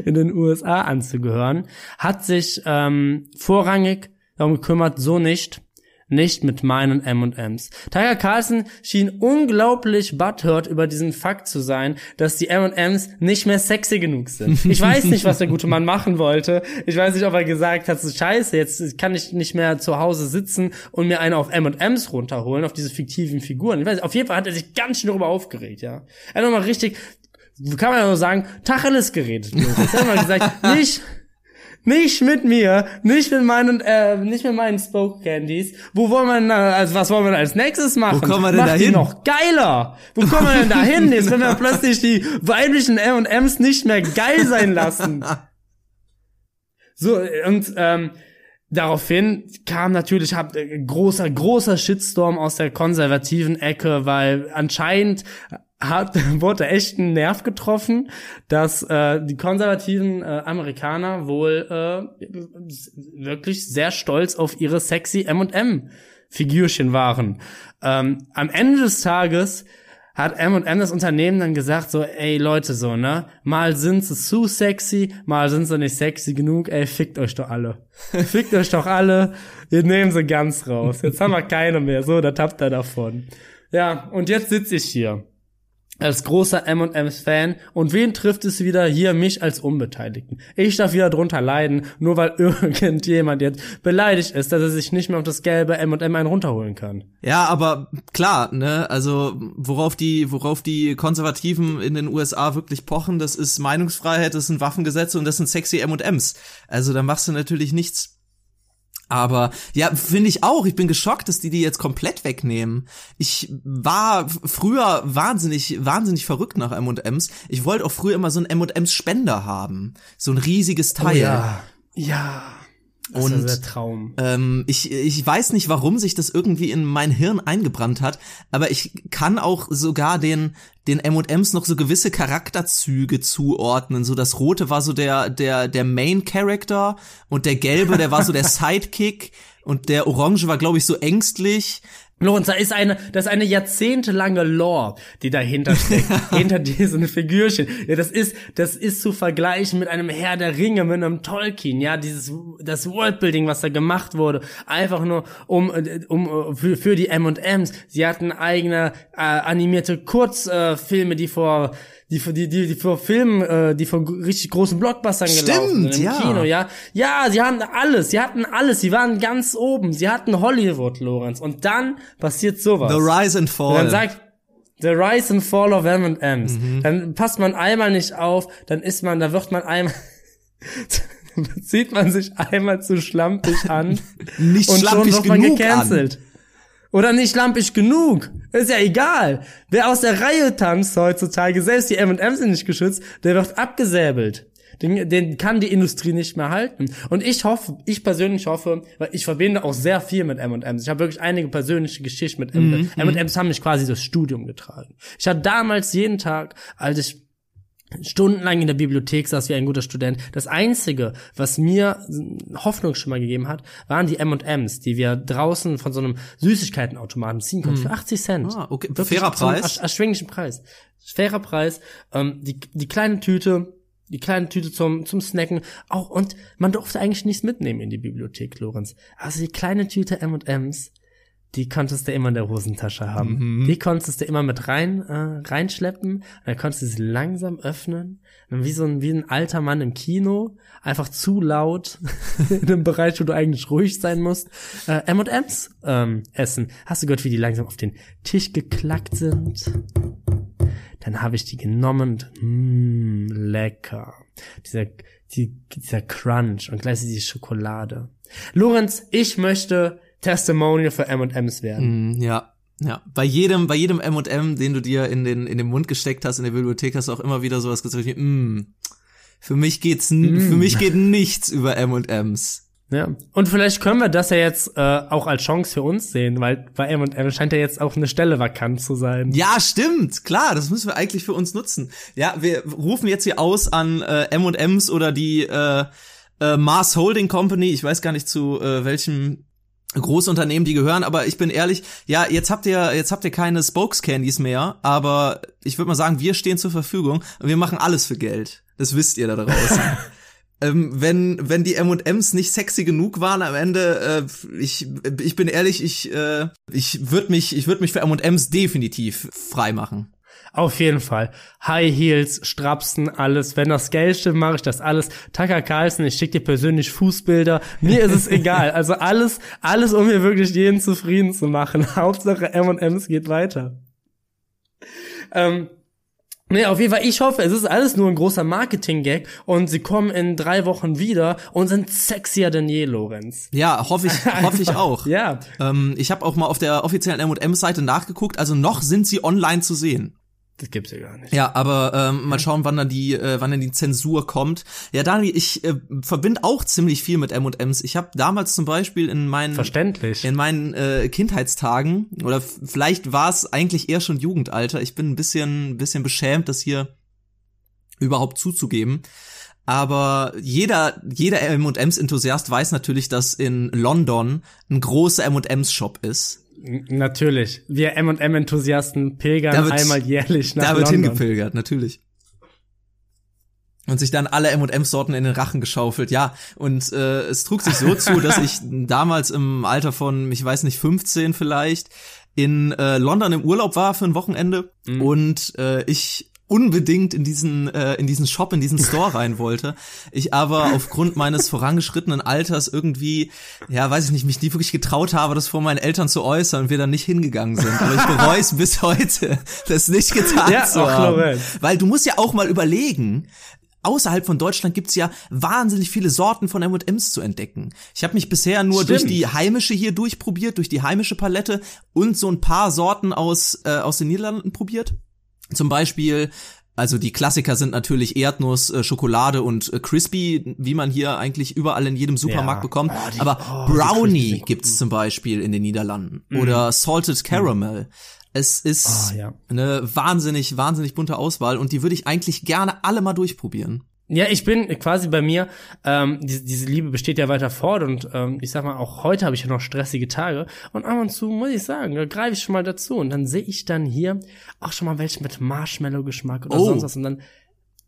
in den USA anzugehören, hat sich ähm, vorrangig darum gekümmert, so nicht, nicht mit meinen M&Ms. Tucker Carlson schien unglaublich butthurt über diesen Fakt zu sein, dass die M&Ms nicht mehr sexy genug sind. Ich weiß nicht, was der gute Mann machen wollte. Ich weiß nicht, ob er gesagt hat, so scheiße, jetzt kann ich nicht mehr zu Hause sitzen und mir eine auf M&Ms runterholen, auf diese fiktiven Figuren. Ich weiß nicht, auf jeden Fall hat er sich ganz schön darüber aufgeregt, ja. Er hat nochmal richtig, kann man ja nur sagen, Tacheles geredet. Er hat mal gesagt, nicht, nicht mit mir, nicht mit meinen, äh, nicht mit meinen Spoke Candies. Wo wollen wir denn, also was wollen wir denn als nächstes machen? Wo kommen wir denn Mach da die noch geiler. Wo kommen wir denn da hin? Jetzt können wir plötzlich die weiblichen M&Ms nicht mehr geil sein lassen. So, und, ähm, Daraufhin kam natürlich hab, äh, großer, großer Shitstorm aus der konservativen Ecke, weil anscheinend hat, wurde echt ein Nerv getroffen, dass äh, die konservativen äh, Amerikaner wohl äh, wirklich sehr stolz auf ihre sexy M&M-Figürchen waren. Ähm, am Ende des Tages hat M&M das Unternehmen dann gesagt so, ey Leute so, ne, mal sind sie zu sexy, mal sind sie nicht sexy genug, ey, fickt euch doch alle. fickt euch doch alle, wir nehmen sie ganz raus. Jetzt haben wir keine mehr, so, das habt ihr davon. Ja, und jetzt sitze ich hier als großer M&M's-Fan und wen trifft es wieder hier mich als Unbeteiligten? Ich darf wieder drunter leiden, nur weil irgendjemand jetzt beleidigt ist, dass er sich nicht mehr auf das gelbe M&M einen runterholen kann. Ja, aber klar, ne, also worauf die, worauf die Konservativen in den USA wirklich pochen, das ist Meinungsfreiheit, das sind Waffengesetze und das sind sexy M&Ms. Also da machst du natürlich nichts. Aber ja, finde ich auch. Ich bin geschockt, dass die die jetzt komplett wegnehmen. Ich war früher wahnsinnig, wahnsinnig verrückt nach M&Ms. Ich wollte auch früher immer so einen M&Ms Spender haben, so ein riesiges Teil. ja. Ja. Das Und, ist der Traum. Ähm, ich, ich weiß nicht, warum sich das irgendwie in mein Hirn eingebrannt hat, aber ich kann auch sogar den den M&Ms noch so gewisse Charakterzüge zuordnen. So das rote war so der der der Main Character und der gelbe, der war so der Sidekick und der orange war glaube ich so ängstlich. Lorenz, da ist eine, das ist eine jahrzehntelange Lore, die dahinter steckt, hinter diesen Figürchen. Ja, das ist, das ist zu vergleichen mit einem Herr der Ringe, mit einem Tolkien, ja, dieses, das Worldbuilding, was da gemacht wurde, einfach nur um, um, für, für die M&Ms. Sie hatten eigene, äh, animierte Kurzfilme, äh, die vor, die vor, die, die, die vor Filmen, äh, die vor richtig großen Blockbustern Stimmt, gelaufen sind, im ja. Kino, ja. Ja, sie haben alles, sie hatten alles, sie waren ganz oben, sie hatten Hollywood, Lorenz. Und dann passiert sowas. The Rise and Fall. Und dann sagt The Rise and Fall of M&M's. Mhm. Dann passt man einmal nicht auf, dann ist man, da wird man einmal, zieht man sich einmal zu schlampig an Nicht und schon schlampig wird man gecancelt. Oder nicht schlampig genug. Ist ja egal. Wer aus der Reihe tanzt heutzutage, selbst die M&M's sind nicht geschützt, der wird abgesäbelt. Den, den kann die Industrie nicht mehr halten. Und ich hoffe, ich persönlich hoffe, weil ich verbinde auch sehr viel mit M&M's. Ich habe wirklich einige persönliche Geschichten mit M&M's. M&M's haben mich quasi durchs Studium getragen. Ich hatte damals jeden Tag, als ich stundenlang in der Bibliothek saß wie ein guter Student. Das einzige, was mir Hoffnungsschimmer gegeben hat, waren die M&M's, die wir draußen von so einem Süßigkeitenautomaten ziehen konnten für 80 Cent. Ah, okay. Wirklich Fairer Preis. ersch- erschwinglichen Preis. Fairer Preis. Ähm, die, die kleine Tüte, die kleine Tüte zum, zum Snacken. Auch, und man durfte eigentlich nichts mitnehmen in die Bibliothek, Lorenz. Also die kleine Tüte M&M's, die konntest du immer in der Hosentasche haben. Die konntest du immer mit rein äh, reinschleppen. Dann konntest du sie langsam öffnen. Und wie so ein wie ein alter Mann im Kino, einfach zu laut in einem Bereich, wo du eigentlich ruhig sein musst. Äh, M&M's ähm, essen. Hast du gehört, wie die langsam auf den Tisch geklackt sind? Dann habe ich die genommen und mh, lecker. Dieser, die, dieser Crunch und gleichzeitig die Schokolade. Lorenz, ich möchte Testimonial für M&M's werden. Mm, Ja, ja. Bei jedem, bei jedem M&M, den du dir in den, in den Mund gesteckt hast in der Bibliothek, hast du auch immer wieder sowas gesagt wie, mm, für mich geht's, n- für mich geht nichts über M&Ms. Ja. Und vielleicht können wir das ja jetzt äh, auch als Chance für uns sehen, weil bei M&M scheint ja jetzt auch eine Stelle vakant zu sein. Ja, stimmt, klar, das müssen wir eigentlich für uns nutzen. Ja, wir rufen jetzt hier aus an äh, M&Ms oder die äh, äh, Mars Holding Company, ich weiß gar nicht zu äh, welchem Großunternehmen die gehören, aber ich bin ehrlich, ja, jetzt habt ihr jetzt habt ihr keine Spokescandies mehr, aber ich würde mal sagen, wir stehen zur Verfügung und wir machen alles für Geld. Das wisst ihr da draußen. ähm, wenn wenn die M&Ms nicht sexy genug waren am Ende, äh, ich ich bin ehrlich, ich äh, ich würde mich ich würde mich für M&Ms definitiv frei machen. Auf jeden Fall. High Heels, Strapsen, alles. Wenn das Geld stimmt, mache ich das alles. Tucker Carlson, ich schicke dir persönlich Fußbilder. Mir ist es egal. Also alles, alles, um hier wirklich jeden zufrieden zu machen. Hauptsache M&M's geht weiter. Ähm, Nee, auf jeden Fall, ich hoffe, es ist alles nur ein großer Marketing-Gag und sie kommen in drei Wochen wieder und sind sexier denn je, Lorenz. Ja, hoffe ich hoffe ich auch. Ja. Ähm, ich habe auch mal auf der offiziellen M&M-Seite nachgeguckt, also noch sind sie online zu sehen. Das gibt's ja gar nicht. Ja, aber ähm, mal schauen, wann dann die, äh, wann dann die Zensur kommt. Ja, Daniel, ich äh, verbinde auch ziemlich viel mit M&M's. Ich habe damals zum Beispiel in meinen Verständlich. in meinen äh, Kindheitstagen oder vielleicht war es eigentlich eher schon Jugendalter. Ich bin ein bisschen, ein bisschen beschämt, das hier überhaupt zuzugeben. Aber jeder, jeder M&M's Enthusiast weiß natürlich, dass in London ein großer M&M's Shop ist. Natürlich. Wir M&M-Enthusiasten pilgern wird- einmal jährlich nach da wird London. hingepilgert, natürlich. Und sich dann alle M&M-Sorten in den Rachen geschaufelt. Ja, und äh, es trug sich so zu, dass ich damals im Alter von, ich weiß nicht, 15 vielleicht, in äh, London im Urlaub war für ein Wochenende und äh, ich unbedingt in diesen äh, in diesen Shop in diesen Store rein wollte ich aber aufgrund meines vorangeschrittenen Alters irgendwie ja weiß ich nicht mich nie wirklich getraut habe das vor meinen Eltern zu äußern und wir dann nicht hingegangen sind aber ich bereue es bis heute das nicht getan Ja, zu haben Lorenz. weil du musst ja auch mal überlegen Außerhalb von Deutschland gibt's ja wahnsinnig viele Sorten von M&M's zu entdecken. Ich habe mich bisher nur Stimmt. durch die heimische hier durchprobiert, durch die heimische Palette und so ein paar Sorten aus äh, aus den Niederlanden probiert. Zum Beispiel, also die Klassiker sind natürlich Erdnuss, äh, Schokolade und äh, Crispy, wie man hier eigentlich überall in jedem Supermarkt Ja. bekommt. Oh, die- Aber oh, Brownie gibt's zum Beispiel in den Niederlanden oder Salted Caramel. Es ist Ah, ja. eine wahnsinnig, wahnsinnig bunte Auswahl und die würde ich eigentlich gerne alle mal durchprobieren. Ja, ich bin quasi bei mir, ähm, diese, diese Liebe besteht ja weiter fort und ähm, ich sag mal, auch heute habe ich ja noch stressige Tage und ab und zu muss ich sagen, da greife ich schon mal dazu und dann sehe ich dann hier auch schon mal welche mit Marshmallow-Geschmack oder Oh. sonst was und dann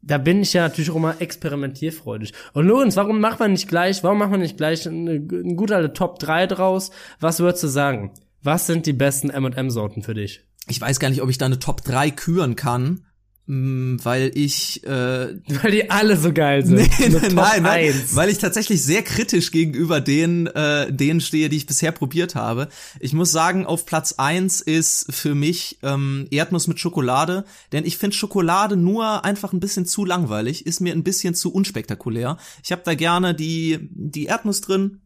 da bin ich ja natürlich auch immer experimentierfreudig. Und Lorenz, warum macht man nicht gleich, warum macht man nicht gleich eine, eine gute alte Top 3 draus? Was würdest du sagen? Was sind die besten M&M-Sorten für dich? Ich weiß gar nicht, ob ich da eine Top 3 küren kann, weil ich äh, Weil die alle so geil sind. Nee, nein, nein, 1. weil ich tatsächlich sehr kritisch gegenüber denen, äh, denen stehe, die ich bisher probiert habe. Ich muss sagen, auf Platz eins ist für mich ähm, Erdnuss mit Schokolade, denn ich finde Schokolade nur einfach ein bisschen zu langweilig, ist mir ein bisschen zu unspektakulär. Ich habe da gerne die, die Erdnuss drin,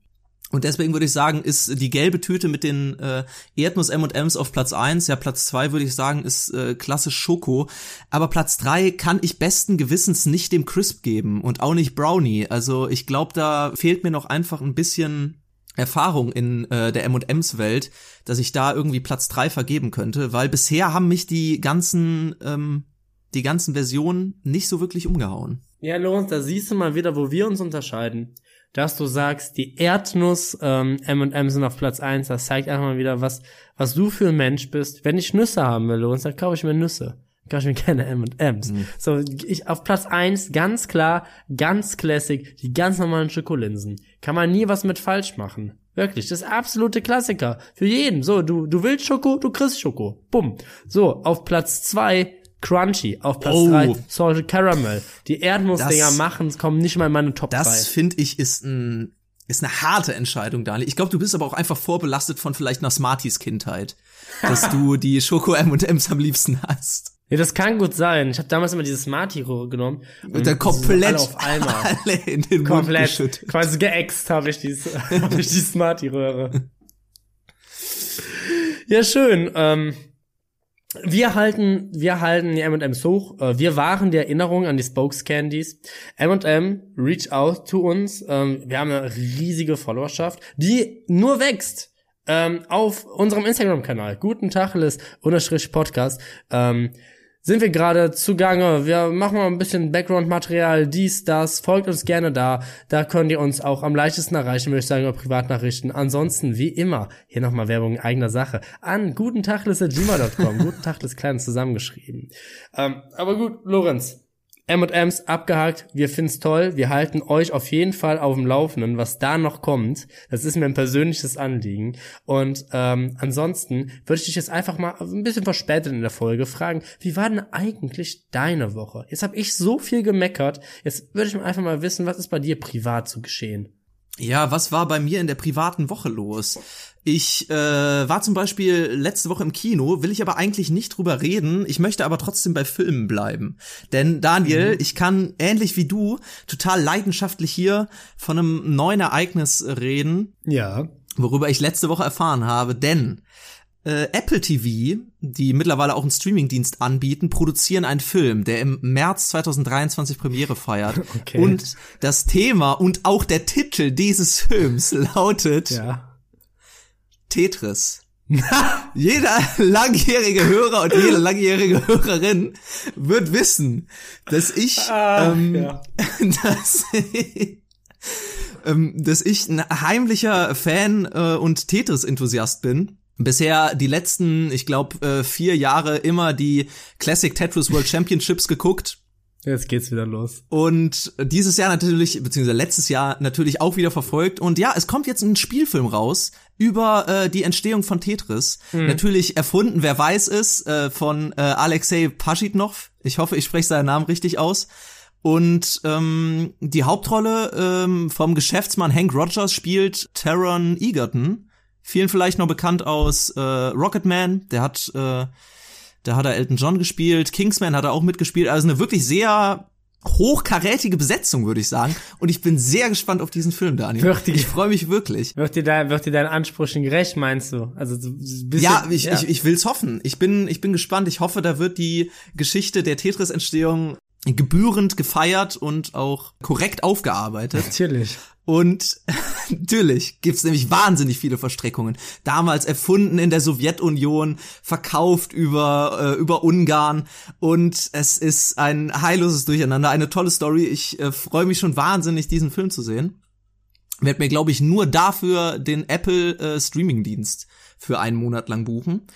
und deswegen würde ich sagen, ist die gelbe Tüte mit den äh, Erdnuss M&M's auf Platz eins. Ja, Platz zwei würde ich sagen, ist äh, klassisch Schoko. Aber Platz drei kann ich besten Gewissens nicht dem Crisp geben und auch nicht Brownie. Also ich glaube, da fehlt mir noch einfach ein bisschen Erfahrung in äh, der M&M's Welt, dass ich da irgendwie Platz drei vergeben könnte, weil bisher haben mich die ganzen ähm, die ganzen Versionen nicht so wirklich umgehauen. Ja, Lorenz, da siehst du mal wieder, wo wir uns unterscheiden. Dass du sagst, die Erdnuss ähm, M&M sind auf Platz eins. das zeigt einfach mal wieder, was, was du für ein Mensch bist. Wenn ich Nüsse haben will, Lorenz, dann kaufe ich mir Nüsse. Kaufe ich mir keine M&M's. So, ich auf Platz eins ganz klar, ganz classic, die ganz normalen Schokolinsen. Kann man nie was mit falsch machen. Wirklich, das ist absolute Klassiker. Für jeden. So, du, du willst Schoko, du kriegst Schoko. Bumm. So, auf Platz zwei Crunchy. Auf Platz Oh. drei Salted Caramel. Die Erdnussdinger Das- machen, kommen nicht mal in meine Top 3. Das finde ich ist ein ist eine harte Entscheidung, Daniel. Ich glaube, du bist aber auch einfach vorbelastet von vielleicht einer Smarties Kindheit, dass du die Schoko M&M's am liebsten hast. Ja, das kann gut sein. Ich habe damals immer dieses Smarty-Rohre genommen. Und dann komplett alle auf einmal. alle in den Mund Komplett. geschüttet. Quasi geäxt habe ich, dies, hab ich die Smarty-Röhre. Ja, schön. Ähm, wir halten, wir halten die M&M's hoch. Äh, Wir waren die Erinnerung an die Spokes Candies. M&M, reach out to uns. Ähm, Wir haben eine riesige Followerschaft, die nur wächst. Ähm, auf unserem Instagram-Kanal, guten Tacheles, unterstrich Podcast, ähm, sind wir gerade zugange. Wir machen mal ein bisschen Background-Material, dies, das. Folgt uns gerne da. Da könnt ihr uns auch am leichtesten erreichen, würde ich sagen, über Privatnachrichten. Ansonsten, wie immer, hier nochmal Werbung in eigener Sache. An gutentachles.gmail.com. Guten Tachles klein zusammengeschrieben. Ähm, aber gut, Lorenz. M&M's abgehakt, wir finden's toll, wir halten euch auf jeden Fall auf dem Laufenden, was da noch kommt. Das ist mir ein persönliches Anliegen. Und ähm, ansonsten würde ich dich jetzt einfach mal ein bisschen verspätet in der Folge fragen, wie war denn eigentlich deine Woche? Jetzt habe ich so viel gemeckert, jetzt würde ich mal einfach mal wissen, was ist bei dir privat so geschehen? Ja, was war bei mir in der privaten Woche los? Ich äh, war zum Beispiel letzte Woche im Kino, will ich aber eigentlich nicht drüber reden. Ich möchte aber trotzdem bei Filmen bleiben. Denn Daniel, ich kann ähnlich wie du total leidenschaftlich hier von einem neuen Ereignis reden, Ja. worüber ich letzte Woche erfahren habe. Denn äh, Apple TV, die mittlerweile auch einen Streamingdienst anbieten, produzieren einen Film, der im März 2023 Premiere feiert. Okay. Und das Thema und auch der Titel dieses Films lautet Ja. Tetris. Jeder langjährige Hörer und jede langjährige Hörerin wird wissen, dass ich, Ah, ähm, ja. dass, ähm, dass ich ein heimlicher Fan äh, und Tetris-Enthusiast bin. Bisher die letzten, ich glaube, äh, vier Jahre immer die Classic Tetris World Championships geguckt. Jetzt geht's wieder los. Und dieses Jahr natürlich, beziehungsweise letztes Jahr natürlich auch wieder verfolgt. Und ja, es kommt jetzt ein Spielfilm raus über äh, die Entstehung von Tetris. Natürlich erfunden, wer weiß es, äh, von äh, Alexei Pashitnov. Ich hoffe, ich spreche seinen Namen richtig aus. Und ähm, die Hauptrolle ähm, vom Geschäftsmann Hank Rogers spielt Taron Egerton. Vielen vielleicht noch bekannt aus äh, Rocketman. Der hat äh, da hat er Elton John gespielt, Kingsman hat er auch mitgespielt, also eine wirklich sehr hochkarätige Besetzung, würde ich sagen. Und ich bin sehr gespannt auf diesen Film, Daniel. Wirklich? Ich freue mich wirklich. Wird dir, da, wird dir deinen Ansprüchen gerecht, meinst du? Also so ein bisschen, Ja, ich, Ich, ich will's hoffen. Ich bin, ich bin gespannt. Ich hoffe, da wird die Geschichte der Tetris-Entstehung gebührend gefeiert und auch korrekt aufgearbeitet. Natürlich. Und natürlich gibt's nämlich wahnsinnig viele Verstrickungen. Damals erfunden in der Sowjetunion, verkauft über, äh, über Ungarn. Und es ist ein heilloses Durcheinander, eine tolle Story. Ich äh, freue mich schon wahnsinnig, diesen Film zu sehen. Werd mir, glaube ich, nur dafür den Apple äh, Streaming-Dienst für einen Monat lang buchen.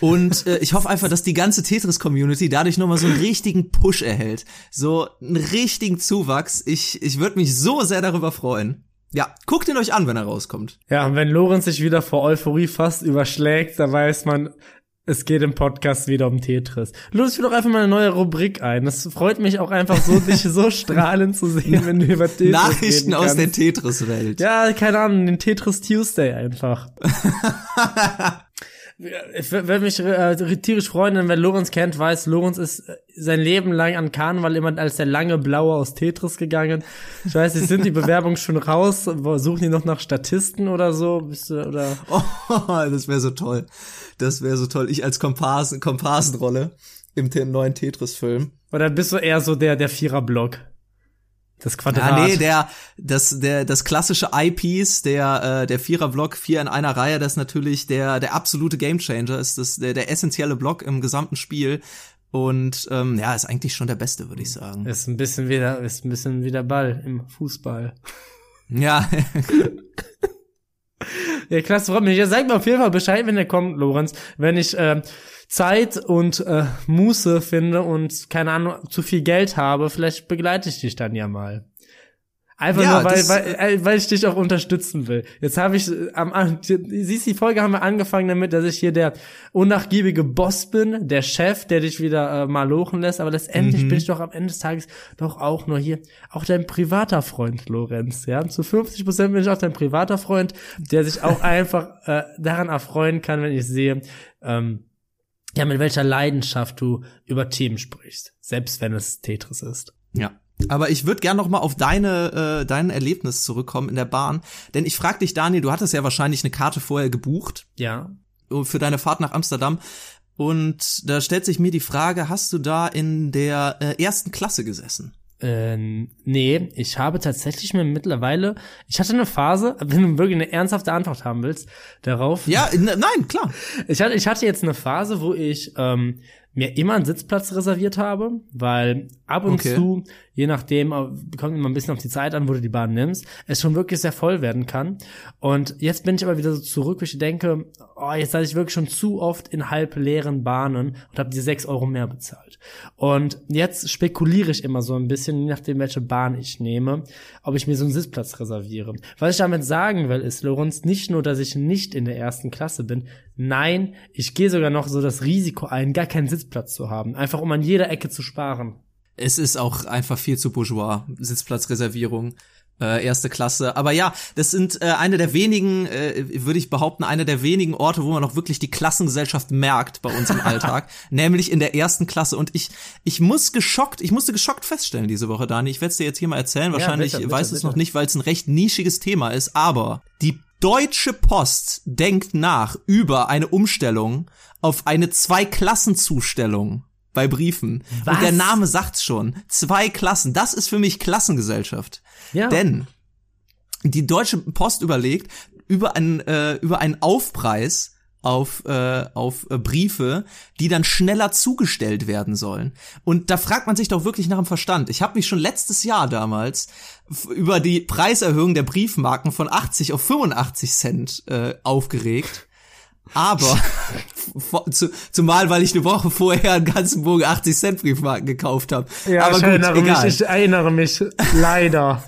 Und äh, ich hoffe einfach, dass die ganze Tetris-Community dadurch nochmal so einen richtigen Push erhält. So einen richtigen Zuwachs. Ich, ich würde mich so sehr darüber freuen. Ja, guckt ihn euch an, wenn er rauskommt. Ja, und wenn Lorenz sich wieder vor Euphorie fast überschlägt, da weiß man, es geht im Podcast wieder um Tetris. Los, führ doch einfach mal eine neue Rubrik ein. Das freut mich auch einfach so, dich so strahlend zu sehen, wenn du über Tetris Nachrichten aus der Tetris-Welt. Ja, keine Ahnung, den Tetris Tuesday einfach. Ich würde mich äh, tierisch freuen, denn wer Lorenz kennt, weiß, Lorenz ist äh, sein Leben lang an Karneval immer als der lange Blaue aus Tetris gegangen. Ich weiß nicht, sind die Bewerbungen schon raus? Suchen die noch nach Statisten oder so? Bist du, oder? Oh, das wäre so toll. Das wäre so toll. Ich als Komparsen, Komparsenrolle im neuen Tetris-Film. Oder bist du eher so der, der Vierer-Block? Das Quadrat. Ja, nee, der, das, der, das klassische Eyepiece, der, äh, der Vierer-Block, vier in einer Reihe, das ist natürlich der, der absolute Gamechanger, ist das, der, der essentielle Block im gesamten Spiel. Und ähm, ja, ist eigentlich schon der beste, würde ich sagen. Ist ein bisschen wieder, ist ein bisschen wie der Ball im Fußball. Ja. ja, klasse, freut mich. Ja, sag mir auf jeden Fall Bescheid, wenn der kommt, Lorenz. Wenn ich äh, Zeit und äh, Muße finde und keine Ahnung zu viel Geld habe, vielleicht begleite ich dich dann ja mal. Einfach ja, nur, weil, weil, äh, weil ich dich auch unterstützen will. Jetzt habe ich äh, am siehst die Folge haben wir angefangen damit, dass ich hier der unnachgiebige Boss bin, der Chef, der dich wieder äh, mal lochen lässt, aber letztendlich mhm. bin ich doch am Ende des Tages doch auch nur hier auch dein privater Freund Lorenz, ja? Zu 50 Prozent bin ich auch dein privater Freund, der sich auch einfach äh, daran erfreuen kann, wenn ich sehe, ähm, ja, mit welcher Leidenschaft du über Themen sprichst, selbst wenn es Tetris ist. Ja. Aber ich würde gern noch mal auf deine äh, dein Erlebnis zurückkommen in der Bahn, denn ich frag dich, Daniel, du hattest ja wahrscheinlich eine Karte vorher gebucht. Ja. Für deine Fahrt nach Amsterdam. Und da stellt sich mir die Frage, hast du da in der äh, ersten Klasse gesessen? Ähm, nee, ich habe tatsächlich mir mittlerweile, ich hatte eine Phase, wenn du wirklich eine ernsthafte Antwort haben willst, darauf. Ja, nein, klar. Ich hatte, ich hatte jetzt eine Phase, wo ich ähm, mir immer einen Sitzplatz reserviert habe, weil ab und okay. zu, je nachdem, kommt immer ein bisschen auf die Zeit an, wo du die Bahn nimmst, es schon wirklich sehr voll werden kann. Und jetzt bin ich aber wieder so zurück, wo ich denke, oh, jetzt saß ich wirklich schon zu oft in halb leeren Bahnen und habe die sechs Euro mehr bezahlt. Und jetzt spekuliere ich immer so ein bisschen, je nachdem, welche Bahn ich nehme, ob ich mir so einen Sitzplatz reserviere. Was ich damit sagen will, ist, Lorenz, nicht nur, dass ich nicht in der ersten Klasse bin, nein, ich gehe sogar noch so das Risiko ein, gar keinen Sitzplatz zu haben, einfach um an jeder Ecke zu sparen. Es ist auch einfach viel zu bourgeois, Sitzplatzreservierung äh, erste Klasse. Aber ja, das sind äh, eine der wenigen, äh, würde ich behaupten, eine der wenigen Orte, wo man auch wirklich die Klassengesellschaft merkt bei uns im Alltag, nämlich in der ersten Klasse. Und ich, ich muss geschockt, ich musste geschockt feststellen diese Woche, Dani. Ich werde es dir jetzt hier mal erzählen. Wahrscheinlich ja, bitte, bitte, weiß es noch nicht, weil es ein recht nischiges Thema ist. Aber die Deutsche Post denkt nach über eine Umstellung auf eine Zwei-Klassen-Zustellung bei Briefen. Was? Und der Name sagt's schon. Zwei Klassen. Das ist für mich Klassengesellschaft. Ja. Denn die Deutsche Post überlegt, über einen, äh, über einen Aufpreis auf, äh, auf äh, Briefe, die dann schneller zugestellt werden sollen. Und da fragt man sich doch wirklich nach dem Verstand. Ich habe mich schon letztes Jahr damals über die Preiserhöhung der Briefmarken von 80 auf 85 Cent äh, aufgeregt. Aber zu, zumal, weil ich eine Woche vorher einen ganzen Bogen 80 Cent Briefmarken gekauft habe. Ja, aber ich gut, erinnere egal. mich, ich erinnere mich leider.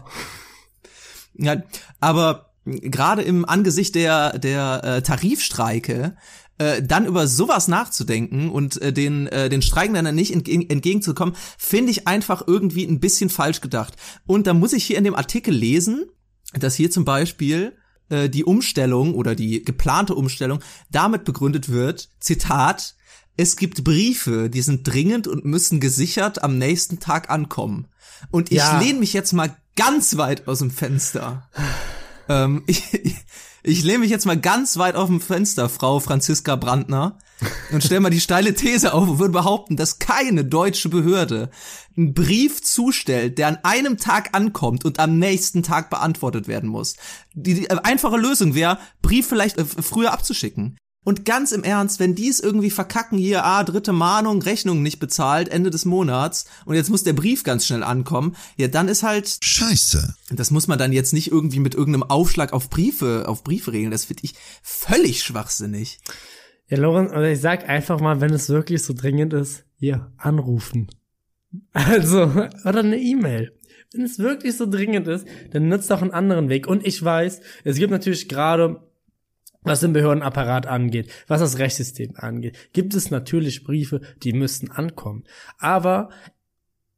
ja, aber gerade im Angesicht der der äh, Tarifstreike äh, dann über sowas nachzudenken und äh, den äh, den Streikenden nicht entgegen, entgegenzukommen, finde ich einfach irgendwie ein bisschen falsch gedacht. Und da muss ich hier in dem Artikel lesen, dass hier zum Beispiel äh, die Umstellung oder die geplante Umstellung damit begründet wird, Zitat, es gibt Briefe, die sind dringend und müssen gesichert am nächsten Tag ankommen. Und ich ja. lehne mich jetzt mal ganz weit aus dem Fenster. ähm, ich, ich lehne mich jetzt mal ganz weit auf dem Fenster, Frau Franziska Brandner, und stell mal die steile These auf und würde behaupten, dass keine deutsche Behörde einen Brief zustellt, der an einem Tag ankommt und am nächsten Tag beantwortet werden muss. Die, die einfache Lösung wäre, Brief vielleicht äh, früher abzuschicken. Und ganz im Ernst, wenn die es irgendwie verkacken, hier, ah, dritte Mahnung, Rechnung nicht bezahlt, Ende des Monats, und jetzt muss der Brief ganz schnell ankommen, ja, dann ist halt, Scheiße. das muss man dann jetzt nicht irgendwie mit irgendeinem Aufschlag auf Briefe, auf Briefe regeln, das finde ich völlig schwachsinnig. Ja, Lorenz, oder ich sag einfach mal, wenn es wirklich so dringend ist, hier, anrufen. Also, oder eine E-Mail. Wenn es wirklich so dringend ist, dann nutzt doch einen anderen Weg. Und ich weiß, es gibt natürlich gerade, was den Behördenapparat angeht, was das Rechtssystem angeht, gibt es natürlich Briefe, die müssten ankommen. Aber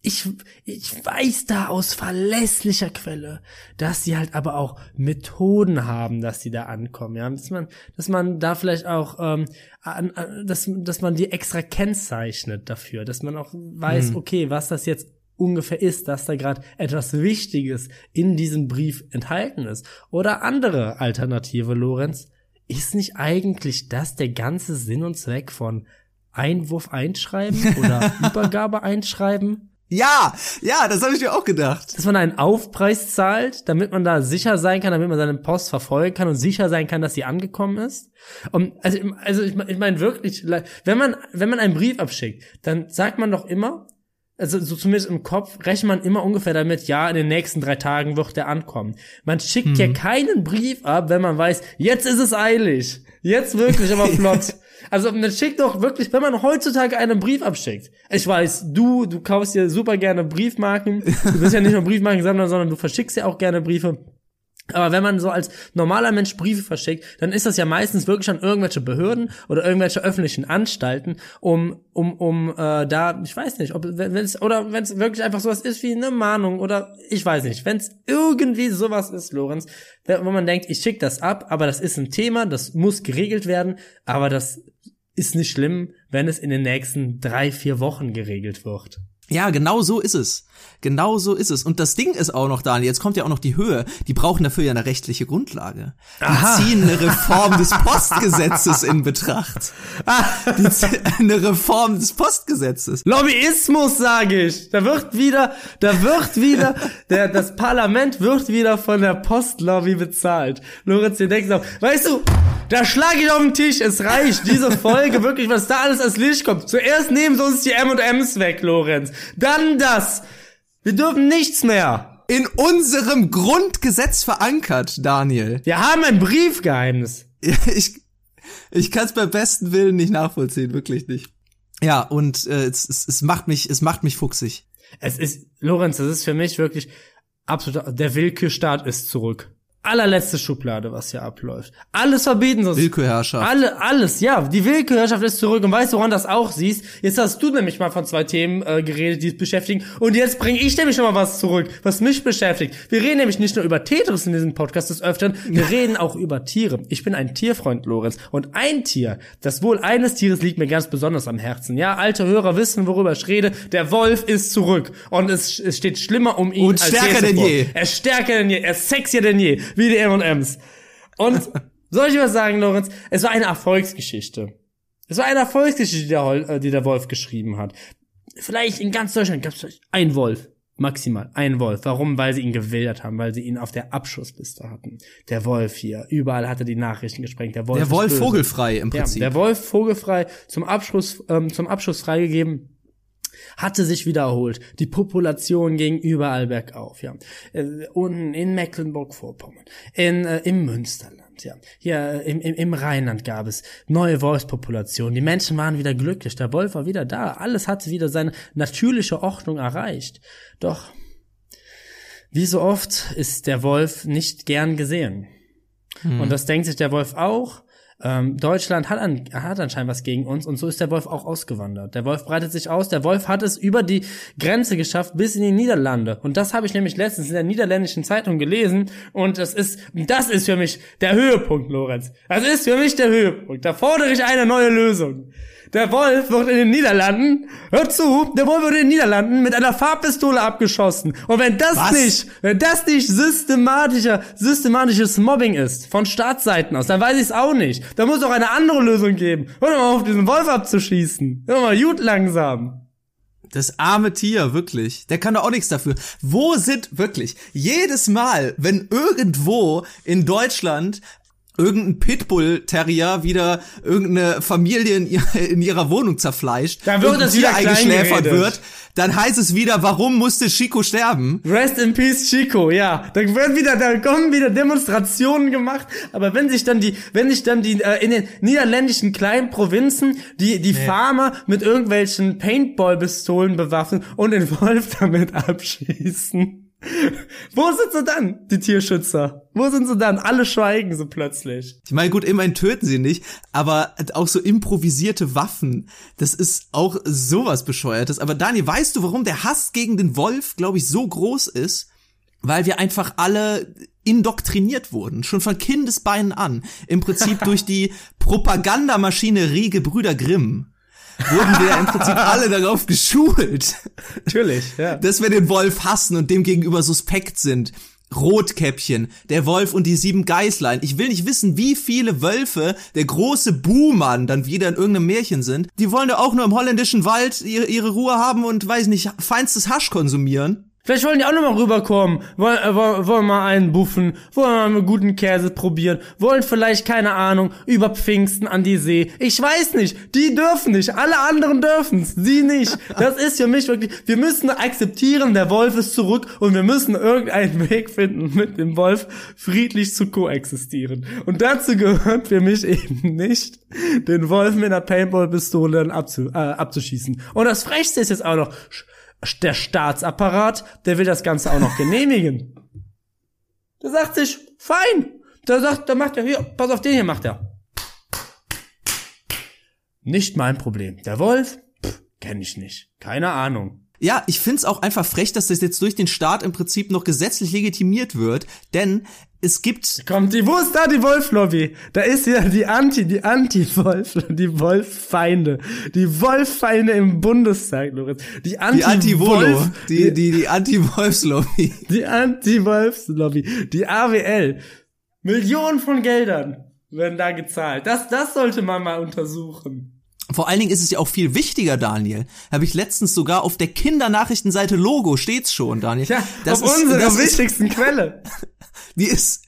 ich, ich weiß da aus verlässlicher Quelle, dass sie halt aber auch Methoden haben, dass sie da ankommen, ja, dass man, dass man da vielleicht auch, ähm, an, an, dass, dass man die extra kennzeichnet dafür, dass man auch weiß, Mhm. okay, was das jetzt ungefähr ist, dass da gerade etwas Wichtiges in diesem Brief enthalten ist. Oder andere Alternative, Lorenz, ist nicht eigentlich das der ganze Sinn und Zweck von Einwurf einschreiben oder Übergabe einschreiben? Ja, ja, das habe ich mir auch gedacht. dass man einen Aufpreis zahlt, damit man da sicher sein kann, damit man seine Post verfolgen kann und sicher sein kann, dass sie angekommen ist. Und also, also ich meine ich mein wirklich, wenn man wenn man einen Brief abschickt, dann sagt man doch immer, also so zumindest im Kopf rechnet man immer ungefähr damit, ja, in den nächsten drei Tagen wird der ankommen. Man schickt ja keinen Brief ab, wenn man weiß, jetzt ist es eilig. Jetzt wirklich, aber flott. Also man schickt doch wirklich, wenn man heutzutage einen Brief abschickt. Ich weiß, du, du kaufst dir super gerne Briefmarken. Du bist ja nicht nur Briefmarkensammler, sondern du verschickst ja auch gerne Briefe. Aber wenn man so als normaler Mensch Briefe verschickt, dann ist das ja meistens wirklich an irgendwelche Behörden oder irgendwelche öffentlichen Anstalten, um um um äh, da, ich weiß nicht, ob wenn es oder wenn es wirklich einfach sowas ist wie eine Mahnung oder ich weiß nicht, wenn es irgendwie sowas ist, Lorenz, wo man denkt, ich schick das ab, aber das ist ein Thema, das muss geregelt werden, aber das ist nicht schlimm, wenn es in den nächsten drei vier Wochen geregelt wird. Ja, genau so ist es. Genau so ist es. Und das Ding ist auch noch, Daniel, jetzt kommt ja auch noch die Höhe. Die brauchen dafür ja eine rechtliche Grundlage. Die Aha. ziehen eine Reform des Postgesetzes in Betracht. Die zie- eine Reform des Postgesetzes. Lobbyismus, sage ich. Da wird wieder, da wird wieder, der, das Parlament wird wieder von der Postlobby bezahlt. Lorenz, ihr denkt auch, weißt du, da schlage ich auf den Tisch, es reicht, diese Folge, wirklich, was da alles als Licht kommt. Zuerst nehmen sie uns die M&M's weg, Lorenz. Dann das. Wir dürfen nichts mehr. In unserem Grundgesetz verankert, Daniel. Wir haben ein Briefgeheimnis. Ich, ich kann es beim besten Willen nicht nachvollziehen, wirklich nicht. Ja, und äh, es, es, es macht mich, es macht mich fuchsig. Es ist, Lorenz, das ist für mich wirklich absolut, der Willkürstaat ist zurück. Allerletzte Schublade, was hier abläuft. Alles verbieten uns. Willkürherrschaft. Alle, alles, ja. Die Willkürherrschaft ist zurück. Und weißt du, woran das auch siehst? Jetzt hast du nämlich mal von zwei Themen äh, geredet, die es beschäftigen. Und jetzt bringe ich nämlich noch mal was zurück, was mich beschäftigt. Wir reden nämlich nicht nur über Tetris in diesem Podcast des Öfteren, wir reden auch über Tiere. Ich bin ein Tierfreund, Lorenz. Und ein Tier, das Wohl eines Tieres liegt mir ganz besonders am Herzen. Ja, alte Hörer wissen, worüber ich rede. Der Wolf ist zurück. Und es, es steht schlimmer um ihn Und als stärker denn je. Er ist stärker denn je. Er ist sexier denn je. Wie die M&M's. Und soll ich was sagen, Lorenz? Es war eine Erfolgsgeschichte. Es war eine Erfolgsgeschichte, die der, äh, die der Wolf geschrieben hat. Vielleicht in ganz Deutschland gab es ein Wolf. Maximal ein Wolf. Warum? Weil sie ihn gewildert haben, weil sie ihn auf der Abschussliste hatten. Der Wolf hier. Überall hatte die Nachrichten gesprengt. Der Wolf, Der Wolf böse. vogelfrei im Ja, Prinzip. der Wolf vogelfrei zum Abschluss, ähm, zum Abschuss freigegeben hatte sich wiederholt. Die Population ging überall bergauf, ja. Äh, unten in Mecklenburg-Vorpommern, in, äh, im Münsterland, ja. Hier äh, im, im, im Rheinland gab es neue Wolfspopulationen. Die Menschen waren wieder glücklich. Der Wolf war wieder da. Alles hatte wieder seine natürliche Ordnung erreicht. Doch, wie so oft ist der Wolf nicht gern gesehen. Und das denkt sich der Wolf auch. Ähm, Deutschland hat, an, hat anscheinend was gegen uns und so ist der Wolf auch ausgewandert. Der Wolf breitet sich aus. Der Wolf hat es über die Grenze geschafft bis in die Niederlande. Und das habe ich nämlich letztens in der niederländischen Zeitung gelesen. Und das ist, das ist für mich der Höhepunkt, Lorenz. Das ist für mich der Höhepunkt. Da fordere ich eine neue Lösung. Der Wolf wird in den Niederlanden, hör zu, der Wolf wird in den Niederlanden mit einer Farbpistole abgeschossen. Und wenn das Was? nicht, wenn das nicht systematischer, systematisches Mobbing ist, von Staatsseiten aus, dann weiß ich es auch nicht. Da muss doch eine andere Lösung geben. Hör doch mal auf, diesen Wolf abzuschießen. Hör mal, gut langsam. Das arme Tier, wirklich. Der kann doch auch nichts dafür. Wo sind wirklich jedes Mal, wenn irgendwo in Deutschland irgendein Pitbull-Terrier wieder irgendeine Familie in, ihr, in ihrer Wohnung zerfleischt, Dann wird das wieder eingeschläfert wird, dann heißt es wieder, warum musste Chico sterben? Rest in Peace Chico, ja. Da werden wieder, da kommen wieder Demonstrationen gemacht. Aber wenn sich dann die, wenn sich dann die äh, in den niederländischen kleinen Provinzen die die Farmer mit irgendwelchen Paintball-Pistolen bewaffnen und den Wolf damit abschießen. Wo sind sie dann, die Tierschützer? Wo sind sie dann? Alle schweigen so plötzlich. Ich meine, gut, immerhin töten sie nicht, aber auch so improvisierte Waffen, das ist auch sowas bescheuertes. Aber Daniel, weißt du, warum der Hass gegen den Wolf, glaube ich, so groß ist? Weil wir einfach alle indoktriniert wurden, schon von Kindesbeinen an. Im Prinzip durch die Propagandamaschinerie Gebrüder Grimm wurden wir im Prinzip alle darauf geschult, Natürlich, ja. dass wir den Wolf hassen und dem gegenüber suspekt sind. Rotkäppchen, der Wolf und die sieben Geißlein. Ich will nicht wissen, wie viele Wölfe der große Buhmann dann wieder in irgendeinem Märchen sind. Die wollen ja auch nur im holländischen Wald ihre, ihre Ruhe haben und, weiß nicht, feinstes Hasch konsumieren. Vielleicht wollen die auch nochmal rüberkommen, wollen, äh, wollen, wollen mal einen buffen, wollen mal einen guten Käse probieren, wollen vielleicht, keine Ahnung, über Pfingsten an die See. Ich weiß nicht, die dürfen nicht, alle anderen dürfen's, sie nicht. Das ist für mich wirklich, wir müssen akzeptieren, der Wolf ist zurück und wir müssen irgendeinen Weg finden, mit dem Wolf friedlich zu koexistieren. Und dazu gehört für mich eben nicht, den Wolf mit einer Paintball-Pistole abzu, äh, abzuschießen. Und das Frechste ist jetzt auch noch, der Staatsapparat, der will das Ganze auch noch genehmigen. Der sagt sich, fein. Der sagt, der macht er, hier, pass auf, den hier macht er. Nicht mein Problem. Der Wolf, pff, kenn ich nicht. Keine Ahnung. Ja, ich find's auch einfach frech, dass das jetzt durch den Staat im Prinzip noch gesetzlich legitimiert wird, denn es gibt Kommt die, wo ist da die Wolf-Lobby? Da ist ja die Anti, die Anti-Wolf, die Wolf-Feinde. Die Wolf-Feinde im Bundestag, Lorenz. Die die Anti-Volo, Anti-Wolf, die, die, die Anti-Wolfslobby. Die Anti-Wolfs-Lobby, die AWL. Millionen von Geldern werden da gezahlt. Das, das sollte man mal untersuchen. Vor allen Dingen ist es ja auch viel wichtiger, Daniel. Habe ich letztens sogar auf der Kindernachrichtenseite Logo steht's schon, Daniel. Ja, das auf ist, unserer wichtigsten Quelle. Die ist,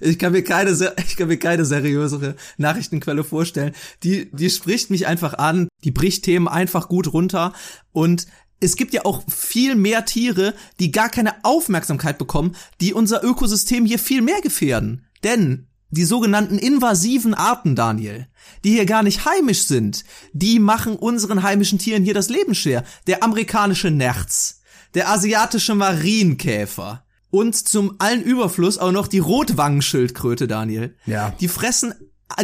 ich kann mir keine, ich kann mir keine seriösere Nachrichtenquelle vorstellen. Die, die spricht mich einfach an, die bricht Themen einfach gut runter und es gibt ja auch viel mehr Tiere, die gar keine Aufmerksamkeit bekommen, die unser Ökosystem hier viel mehr gefährden. Denn die sogenannten invasiven Arten, Daniel, die hier gar nicht heimisch sind, die machen unseren heimischen Tieren hier das Leben schwer. Der amerikanische Nerz, der asiatische Marienkäfer und zum allen Überfluss auch noch die Rotwangenschildkröte, Daniel. Ja. Die fressen,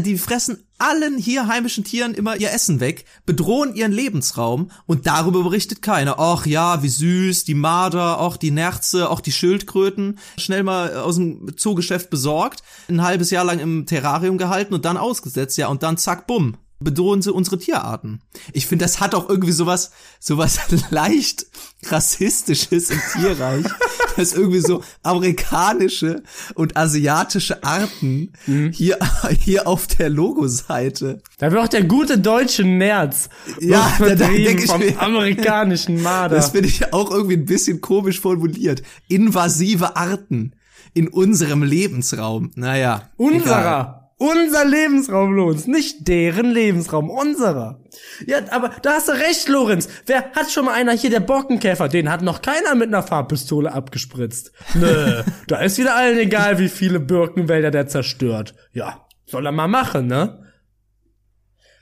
die fressen allen hier heimischen Tieren immer ihr Essen weg, bedrohen ihren Lebensraum und darüber berichtet keiner. Ach ja, wie süß, die Marder, auch die Nerze, auch die Schildkröten, schnell mal aus dem Zoogeschäft besorgt, ein halbes Jahr lang im Terrarium gehalten und dann ausgesetzt, ja, und dann zack, bumm, bedrohen sie unsere Tierarten. Ich finde, das hat auch irgendwie sowas, sowas leicht rassistisches im Tierreich, dass irgendwie so amerikanische und asiatische Arten hier, hier auf der Logoseite. Da wird auch der gute deutsche Nerz Ja, da- da vertrieben denk ich vom mir- amerikanischen Marder. Das finde ich auch irgendwie ein bisschen komisch formuliert. Invasive Arten in unserem Lebensraum. Naja. egal. Unser Lebensraum, Lorenz. Nicht deren Lebensraum, unserer. Ja, aber da hast du recht, Lorenz. Wer hat schon mal einer hier, der Borkenkäfer? Den hat noch keiner mit einer Farbpistole abgespritzt. Nö, da ist wieder allen egal, wie viele Birkenwälder der zerstört. Ja, soll er mal machen, ne?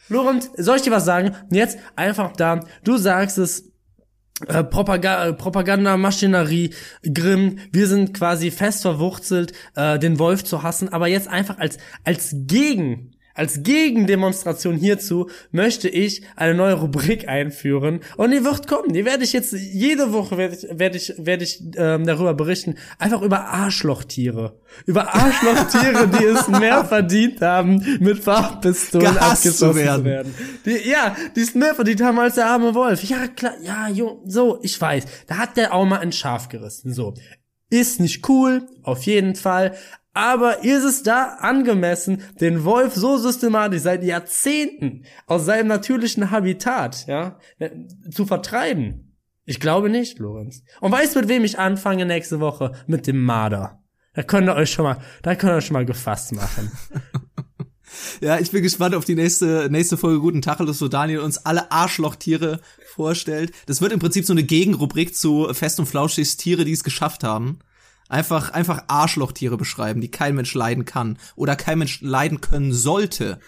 Lorenz, soll ich dir was sagen? Jetzt einfach da, du sagst es, äh, äh, Propagandamaschinerie, Grimm, wir sind quasi fest verwurzelt, äh, den Wolf zu hassen, aber jetzt einfach als als Gegen als Gegendemonstration hierzu möchte ich eine neue Rubrik einführen und die wird kommen. Die werde ich jetzt jede Woche werde ich werde ich werde ich ähm, darüber berichten. Einfach über Arschlochtiere, über Arschlochtiere, die es mehr verdient haben, mit Farbpistolen Gehasst abgeschossen zu werden. werden. Die, ja, die es mehr verdient haben als der arme Wolf. Ja klar, ja jo, so ich weiß. Da hat der auch mal ein Schaf gerissen. So ist nicht cool, auf jeden Fall. Aber ist es da angemessen, den Wolf so systematisch seit Jahrzehnten aus seinem natürlichen Habitat, ja, zu vertreiben? Ich glaube nicht, Lorenz. Und weißt du, mit wem ich anfange nächste Woche? Mit dem Marder. Da könnt ihr euch schon mal, da könnt ihr euch schon mal gefasst machen. Ja, ich bin gespannt auf die nächste, nächste Folge Guten Tacheles, wo Daniel uns alle Arschlochtiere vorstellt. Das wird im Prinzip so eine Gegenrubrik zu Fest und Flauschigs Tiere, die es geschafft haben. Einfach, einfach Arschlochtiere beschreiben, die kein Mensch leiden kann oder kein Mensch leiden können sollte.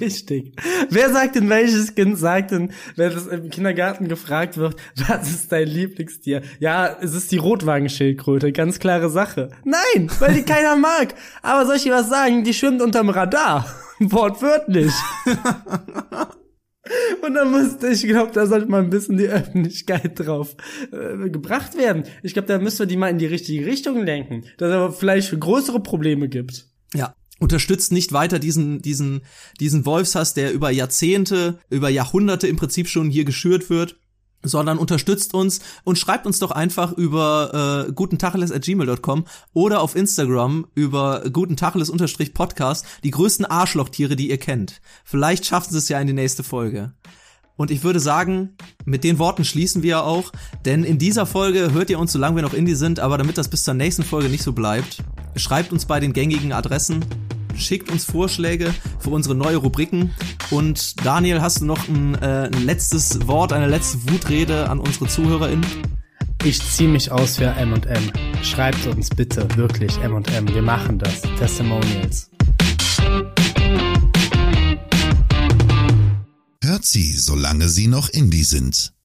Richtig. Wer sagt denn, welches Kind sagt denn, wenn es im Kindergarten gefragt wird, was ist dein Lieblingstier? Ja, es ist die Rotwagenschildkröte, ganz klare Sache. Nein, weil die keiner mag. Aber soll ich dir was sagen? Die schwimmt unterm Radar. Wortwörtlich. Und dann musste, ich glaube, da sollte mal ein bisschen die Öffentlichkeit drauf äh, gebracht werden. Ich glaube, da müssen wir die mal in die richtige Richtung lenken, dass es aber vielleicht größere Probleme gibt. Ja. Unterstützt nicht weiter diesen, diesen, diesen Wolfshass, der über Jahrzehnte, über Jahrhunderte im Prinzip schon hier geschürt wird sondern unterstützt uns und schreibt uns doch einfach über äh, gutentacheles.gmail.com oder auf Instagram über gutentacheles-podcast die größten Arschlochtiere, die ihr kennt. Vielleicht schaffen sie es ja in die nächste Folge. Und ich würde sagen, mit den Worten schließen wir auch, denn in dieser Folge hört ihr uns, solange wir noch Indie sind, aber damit das bis zur nächsten Folge nicht so bleibt, schreibt uns bei den gängigen Adressen, schickt uns Vorschläge für unsere neue Rubriken und Daniel, hast du noch ein, äh, ein letztes Wort, eine letzte Wutrede an unsere ZuhörerInnen? Ich ziehe mich aus für M&M. Schreibt uns bitte wirklich M&M. Wir machen das. Testimonials. Hört sie, solange sie noch Indie sind.